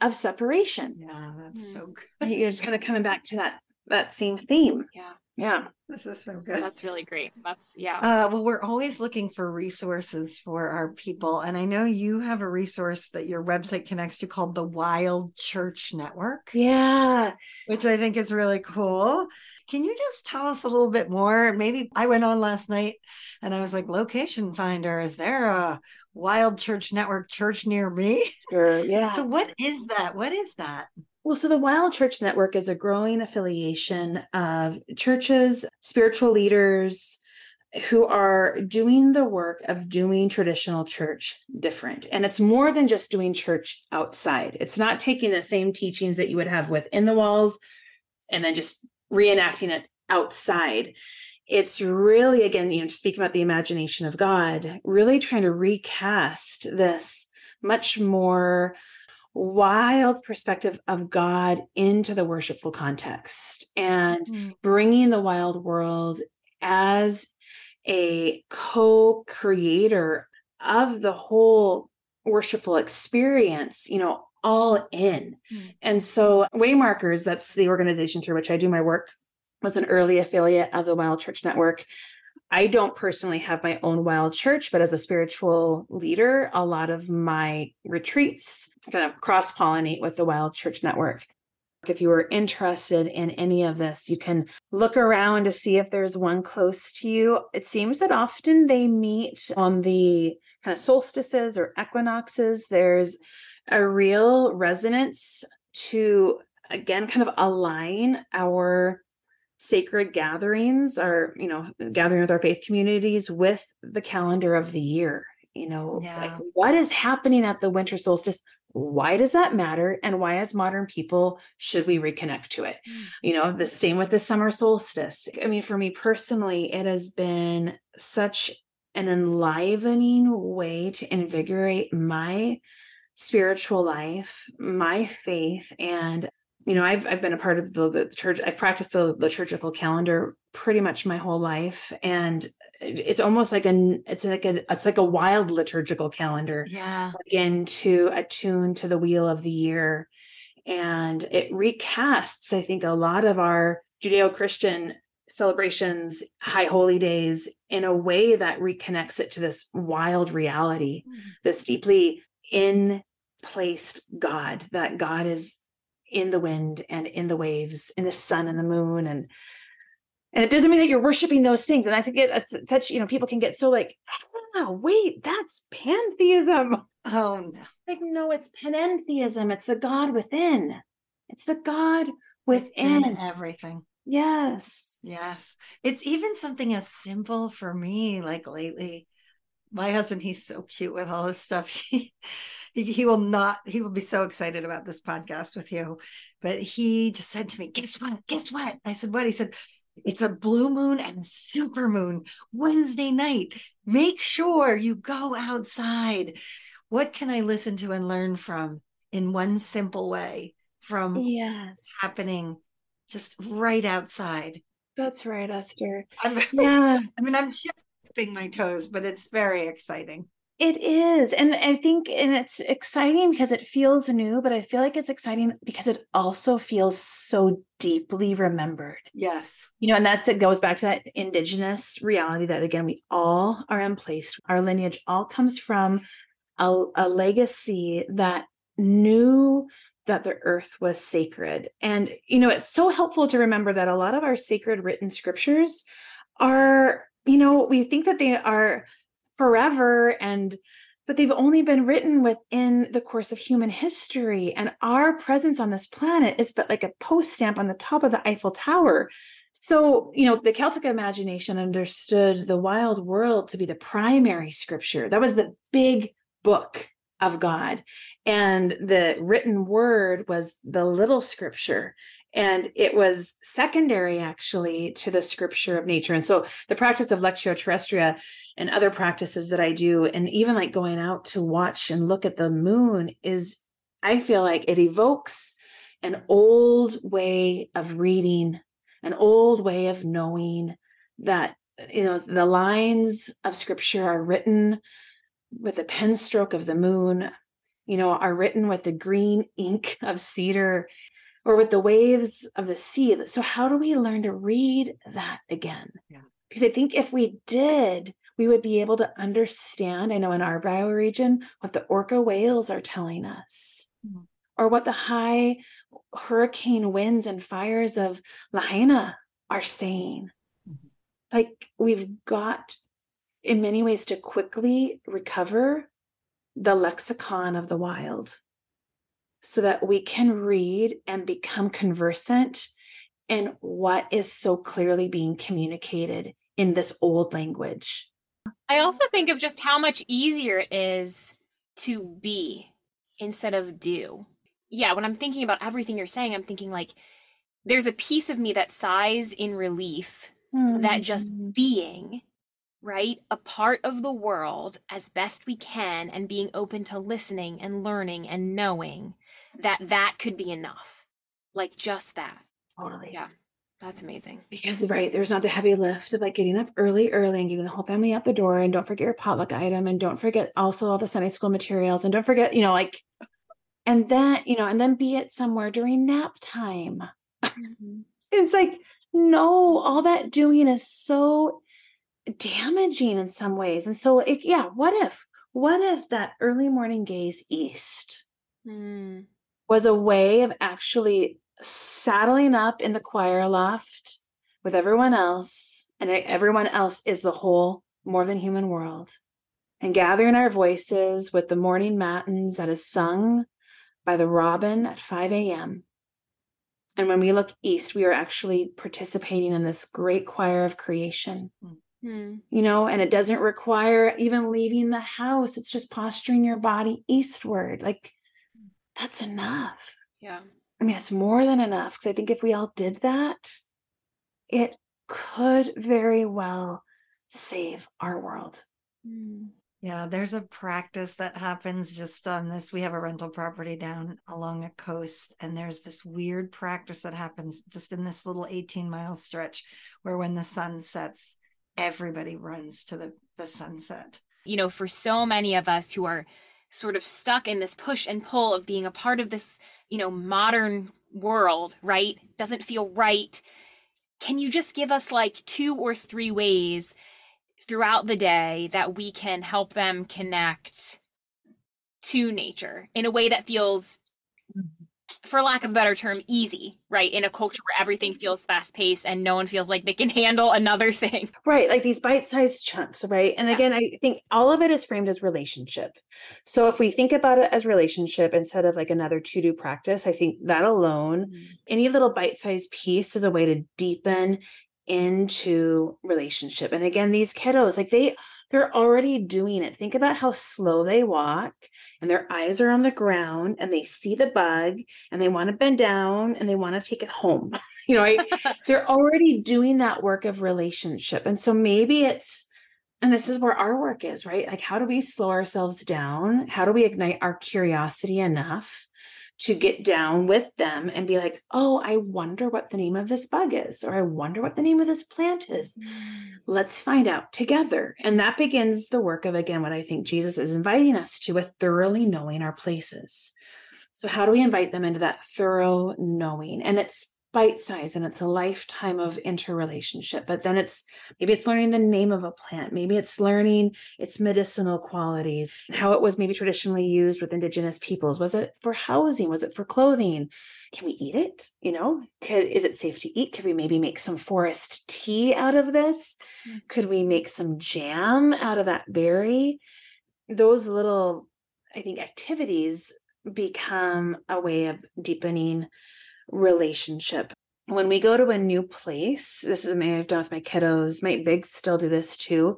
C: of separation.
A: Yeah, that's
B: Mm.
A: so good.
C: You're just kind of coming back to that that same theme.
B: Yeah.
C: Yeah.
A: This is so good.
B: That's really great. That's yeah.
A: Uh, well, we're always looking for resources for our people. And I know you have a resource that your website connects to called the Wild Church Network,
C: Yeah.
A: which I think is really cool. Can you just tell us a little bit more? Maybe I went on last night and I was like, location finder, is there a Wild Church Network church near me?
C: Sure. Yeah. [laughs]
A: So, what is that? What is that?
C: Well, so the Wild Church Network is a growing affiliation of churches, spiritual leaders who are doing the work of doing traditional church different. And it's more than just doing church outside. It's not taking the same teachings that you would have within the walls and then just reenacting it outside. It's really, again, you know, speaking about the imagination of God, really trying to recast this much more wild perspective of God into the worshipful context and bringing the wild world as a co creator of the whole worshipful experience, you know, all in.
A: Mm.
C: And so, Waymarkers, that's the organization through which I do my work, was an early affiliate of the Wild Church Network. I don't personally have my own wild church, but as a spiritual leader, a lot of my retreats kind of cross pollinate with the Wild Church Network. If you are interested in any of this, you can look around to see if there's one close to you. It seems that often they meet on the kind of solstices or equinoxes. There's a real resonance to, again, kind of align our sacred gatherings our you know gathering with our faith communities with the calendar of the year you know like what is happening at the winter solstice? Why does that matter? And why as modern people should we reconnect to it?
A: Mm.
C: you know the same with the summer solstice. I mean for me personally it has been such an enlivening way to invigorate my spiritual life my faith and you know i've i've been a part of the, the church i've practiced the liturgical calendar pretty much my whole life and it's almost like an it's like a it's like a wild liturgical calendar
A: Yeah.
C: again to attune to the wheel of the year and it recasts i think a lot of our judeo-christian celebrations high holy days in a way that reconnects it to this wild reality mm. this deeply in placed god that god is in the wind and in the waves in the sun and the moon and and it doesn't mean that you're worshiping those things and i think it, it's such you know people can get so like ah, wait that's pantheism
A: Oh, no.
C: like no it's panentheism it's the god within it's the god
A: In
C: within
A: everything.
C: yes
A: Yes. It's even something as simple for me, like lately. My husband, he's so cute with all this stuff. [laughs] He, he, he will not, he will be so excited about this podcast with you. But he just said to me, Guess what? Guess what? I said, What? He said, It's a blue moon and a super moon Wednesday night. Make sure you go outside. What can I listen to and learn from in one simple way from
C: yes
A: happening just right outside?
C: that's right esther
A: I'm, [laughs]
C: yeah
A: I mean, I'm just dipping my toes, but it's very exciting.
C: It is. And I think, and it's exciting because it feels new, but I feel like it's exciting because it also feels so deeply remembered.
A: Yes.
C: You know, and that's that goes back to that indigenous reality that again, we all are in place. Our lineage all comes from a, a legacy that knew that the earth was sacred. And, you know, it's so helpful to remember that a lot of our sacred written scriptures are, you know, we think that they are forever and but they've only been written within the course of human history. And our presence on this planet is but like a post stamp on the top of the Eiffel Tower. So, you know, the Celtic imagination understood the wild world to be the primary scripture. That was the big book of God. And the written word was the little scripture. And it was secondary actually to the scripture of nature. And so the practice of Lectio Terrestria and other practices that I do, and even like going out to watch and look at the moon, is I feel like it evokes an old way of reading, an old way of knowing that, you know, the lines of scripture are written with the pen stroke of the moon, you know, are written with the green ink of cedar or with the waves of the sea. So, how do we learn to read that again? Yeah. Because I think if we did, we would be able to understand, I know in our bioregion, what the orca whales are telling us, mm-hmm. or what the high hurricane winds and fires of Lahaina are saying. Mm-hmm. Like, we've got in many ways to quickly recover the lexicon of the wild so that we can read and become conversant in what is so clearly being communicated in this old language.
B: I also think of just how much easier it is to be instead of do. Yeah, when I'm thinking about everything you're saying, I'm thinking like there's a piece of me that sighs in relief mm-hmm. that just mm-hmm. being right? A part of the world as best we can and being open to listening and learning and knowing that that could be enough. Like just that.
C: Totally.
B: Yeah. That's amazing.
C: Because right, there's not the heavy lift of like getting up early, early and getting the whole family out the door. And don't forget your potluck item. And don't forget also all the Sunday school materials. And don't forget, you know, like, and then, you know, and then be it somewhere during nap time. Mm-hmm. [laughs] it's like, no, all that doing is so damaging in some ways. And so, it, yeah, what if, what if that early morning gaze east mm. Was a way of actually saddling up in the choir loft with everyone else, and everyone else is the whole more than human world, and gathering our voices with the morning matins that is sung by the robin at 5 a.m. And when we look east, we are actually participating in this great choir of creation. Mm. You know, and it doesn't require even leaving the house. It's just posturing your body eastward. Like that's enough.
B: Yeah.
C: I mean, it's more than enough because I think if we all did that, it could very well save our world.
A: Hmm. Yeah, there's a practice that happens just on this. We have a rental property down along a coast, and there's this weird practice that happens just in this little 18 mile stretch where when the sun sets, everybody runs to the, the sunset.
B: You know, for so many of us who are sort of stuck in this push and pull of being a part of this, you know, modern world, right? Doesn't feel right. Can you just give us like two or three ways throughout the day that we can help them connect to nature in a way that feels for lack of a better term, easy, right? In a culture where everything feels fast paced and no one feels like they can [laughs] handle another thing.
C: Right. Like these bite sized chunks, right? And again, I think all of it is framed as relationship. So if we think about it as relationship instead of like another to do practice, I think that alone, mm-hmm. any little bite sized piece is a way to deepen into relationship. And again, these kiddos, like they, they're already doing it. Think about how slow they walk and their eyes are on the ground and they see the bug and they want to bend down and they want to take it home. [laughs] you know, right? [laughs] they're already doing that work of relationship. And so maybe it's, and this is where our work is, right? Like, how do we slow ourselves down? How do we ignite our curiosity enough to get down with them and be like, oh, I wonder what the name of this bug is, or I wonder what the name of this plant is. Mm. Let's find out together. And that begins the work of, again, what I think Jesus is inviting us to with thoroughly knowing our places. So, how do we invite them into that thorough knowing? And it's bite size and it's a lifetime of interrelationship but then it's maybe it's learning the name of a plant maybe it's learning its medicinal qualities how it was maybe traditionally used with indigenous peoples. Was it for housing? Was it for clothing? Can we eat it? You know could is it safe to eat? Could we maybe make some forest tea out of this? Mm. could we make some jam out of that berry? Those little, I think, activities become a way of deepening relationship. When we go to a new place, this is something I've done with my kiddos. My bigs still do this too,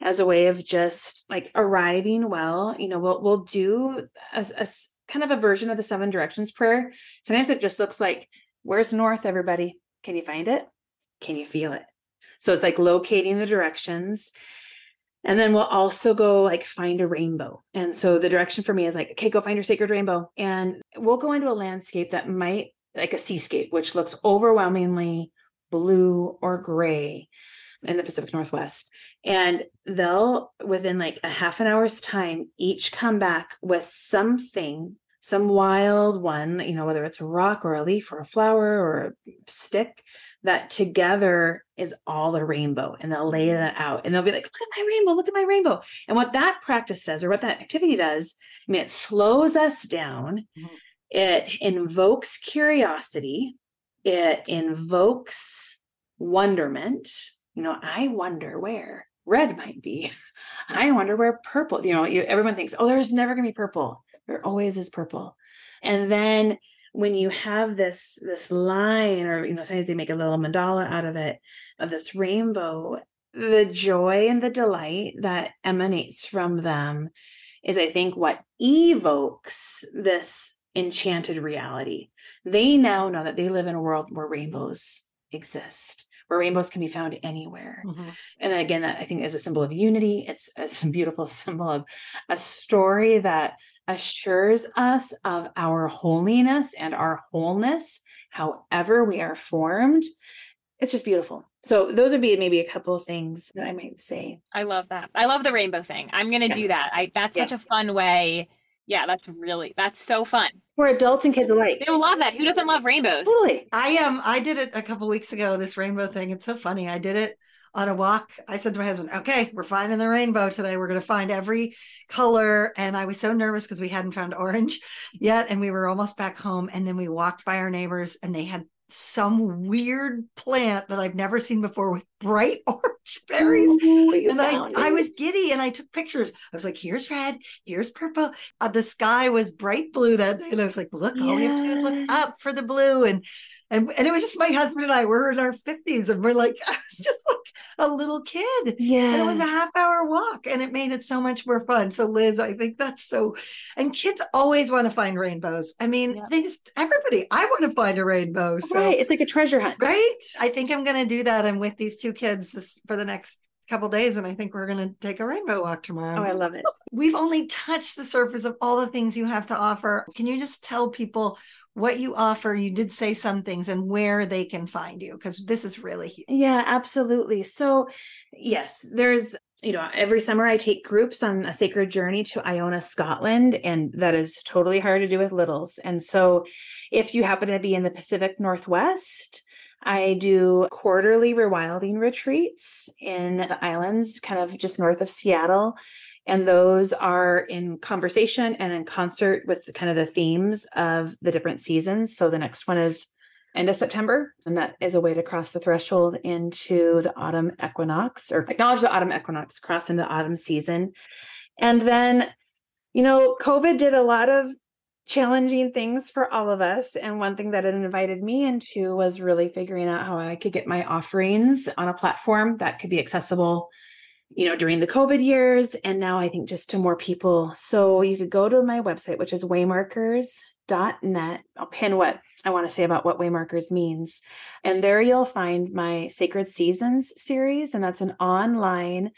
C: as a way of just like arriving well. You know, we'll we'll do a, a kind of a version of the seven directions prayer. Sometimes it just looks like, "Where's north, everybody? Can you find it? Can you feel it?" So it's like locating the directions and then we'll also go like find a rainbow. And so the direction for me is like, okay, go find your sacred rainbow. And we'll go into a landscape that might like a seascape, which looks overwhelmingly blue or gray in the Pacific Northwest. And they'll, within like a half an hour's time, each come back with something, some wild one, you know, whether it's a rock or a leaf or a flower or a stick that together is all a rainbow and they'll lay that out and they'll be like, look at my rainbow, look at my rainbow. And what that practice does or what that activity does, I mean, it slows us down. Mm-hmm. It invokes curiosity. It invokes wonderment. You know, I wonder where red might be. [laughs] I wonder where purple, you know, you, everyone thinks, oh, there's never going to be purple. There always is purple. And then when you have this this line or you know sometimes they make a little mandala out of it of this rainbow the joy and the delight that emanates from them is i think what evokes this enchanted reality they now know that they live in a world where rainbows exist where rainbows can be found anywhere mm-hmm. and then again that i think is a symbol of unity it's, it's a beautiful [laughs] symbol of a story that assures us of our holiness and our wholeness, however we are formed. It's just beautiful. So those would be maybe a couple of things that I might say.
B: I love that. I love the rainbow thing. I'm going to yeah. do that. I that's yeah. such a fun way. Yeah, that's really that's so fun.
C: For adults and kids alike.
B: They will love that. Who doesn't love rainbows?
C: Totally.
A: I um I did it a couple weeks ago this rainbow thing. It's so funny. I did it on a walk. I said to my husband, okay, we're finding the rainbow today. We're going to find every color. And I was so nervous because we hadn't found orange yet. And we were almost back home. And then we walked by our neighbors and they had some weird plant that I've never seen before with [laughs] bright [laughs] orange berries. Ooh, and I, I was giddy and I took pictures. I was like, here's red, here's purple. Uh, the sky was bright blue that day. And I was like, look, all yeah. we have to do is look up for the blue. And and, and it was just my husband and I. We're in our 50s and we're like, [laughs] I was just like a little kid.
C: Yeah.
A: And it was a half hour walk and it made it so much more fun. So, Liz, I think that's so, and kids always want to find rainbows. I mean, yeah. they just, everybody, I want to find a rainbow. So,
C: right. It's like a treasure hunt.
A: Right. I think I'm going to do that. I'm with these two kids this, for the next couple days and i think we're going to take a rainbow walk tomorrow
C: oh i love it
A: we've only touched the surface of all the things you have to offer can you just tell people what you offer. You did say some things and where they can find you because this is really huge.
C: Yeah, absolutely. So, yes, there's you know, every summer I take groups on a sacred journey to Iona, Scotland, and that is totally hard to do with littles. And so, if you happen to be in the Pacific Northwest, I do quarterly rewilding retreats in the islands, kind of just north of Seattle and those are in conversation and in concert with the, kind of the themes of the different seasons so the next one is end of september and that is a way to cross the threshold into the autumn equinox or acknowledge the autumn equinox cross into autumn season and then you know covid did a lot of challenging things for all of us. And one thing that it invited me into was really figuring out how I could get my offerings on a platform that could be accessible you know, during the COVID years. And now I think just to more people. So you could go to my website, which is waymarkers.net. I'll pin what I want to say about what Waymarkers means. And there you'll find my Sacred Seasons series. And that's an online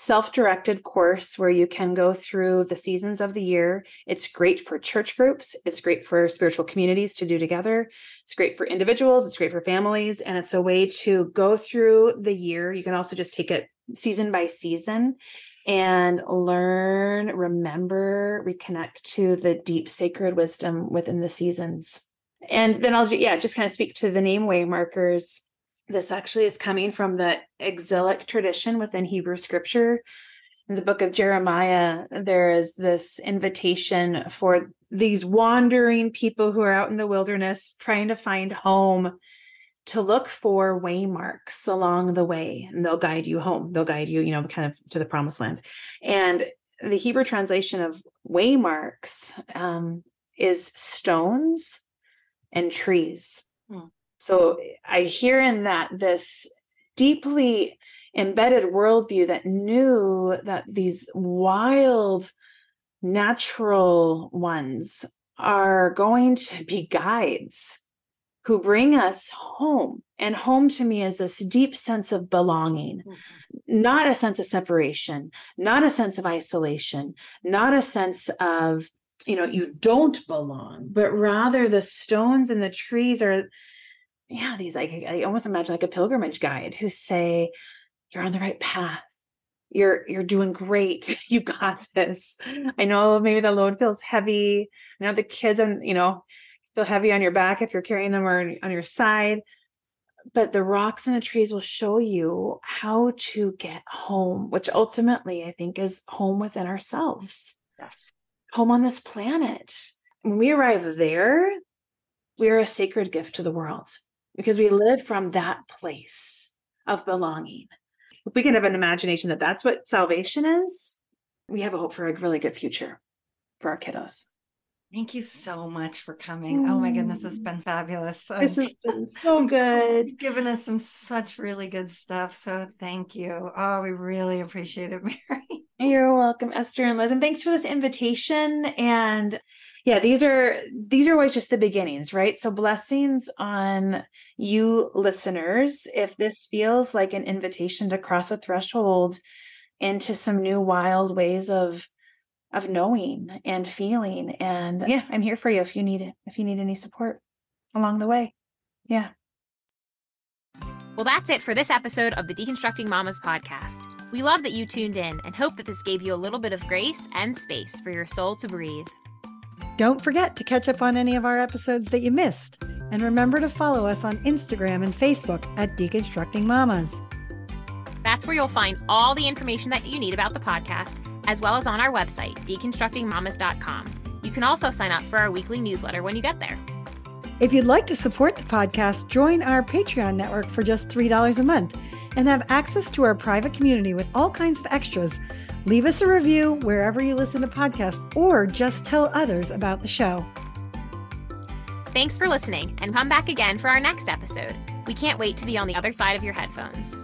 C: self directed course where you can go through the seasons of the year. It's great for church groups, it's great for spiritual communities to do together, it's great for individuals, it's great for families, and it's a way to go through the year. You can also just take it season by season and learn, remember, reconnect to the deep sacred wisdom within the seasons. And then I'll, yeah, just kind of speak to the name Waymarkers. This actually is coming from the exilic tradition within Hebrew scripture. In the book of Jeremiah, there is this invitation for these wandering people who are out in the wilderness trying to find home to look for waymarks along the way and they'll guide you home they'll guide you you know kind of to the promised land and the Hebrew translation of waymarks um, is stones and trees. Hmm. So I hear in that this deeply embedded worldview that knew that these wild natural ones are going to be guides who bring us home. And home to me is this deep sense of belonging, mm-hmm. not a sense of separation, not a sense of isolation, not a sense of, you know, you don't belong, but rather the stones and the trees are, yeah, these like, I almost imagine like a pilgrimage guide who say, you're on the right path you're you're doing great [laughs] you got this i know maybe the load feels heavy i know the kids and you know feel heavy on your back if you're carrying them or on your side. But the rocks and the trees will show you how to get home which ultimately i think is home within ourselves.
A: Yes.
C: Home on this planet. When we arrive there we are a sacred gift to the world because we live from that place of belonging. If we can have an imagination that that's what salvation is, we have a hope for a really good future for our kiddos.
A: Thank you so much for coming. Oh my goodness, it's mm. been fabulous. [laughs]
C: This has been so good.
A: Given us some such really good stuff. So thank you. Oh, we really appreciate it, [laughs] Mary.
C: You're welcome, Esther and Liz. And thanks for this invitation. And yeah these are these are always just the beginnings right so blessings on you listeners if this feels like an invitation to cross a threshold into some new wild ways of of knowing and feeling and yeah i'm here for you if you need it if you need any support along the way yeah
B: well that's it for this episode of the deconstructing mamas podcast we love that you tuned in and hope that this gave you a little bit of grace and space for your soul to breathe
D: don't forget to catch up on any of our episodes that you missed. And remember to follow us on Instagram and Facebook at Deconstructing Mamas.
B: That's where you'll find all the information that you need about the podcast, as well as on our website, deconstructingmamas.com. You can also sign up for our weekly newsletter when you get there.
D: If you'd like to support the podcast, join our Patreon network for just $3 a month and have access to our private community with all kinds of extras Leave us a review wherever you listen to podcasts or just tell others about the show.
B: Thanks for listening and come back again for our next episode. We can't wait to be on the other side of your headphones.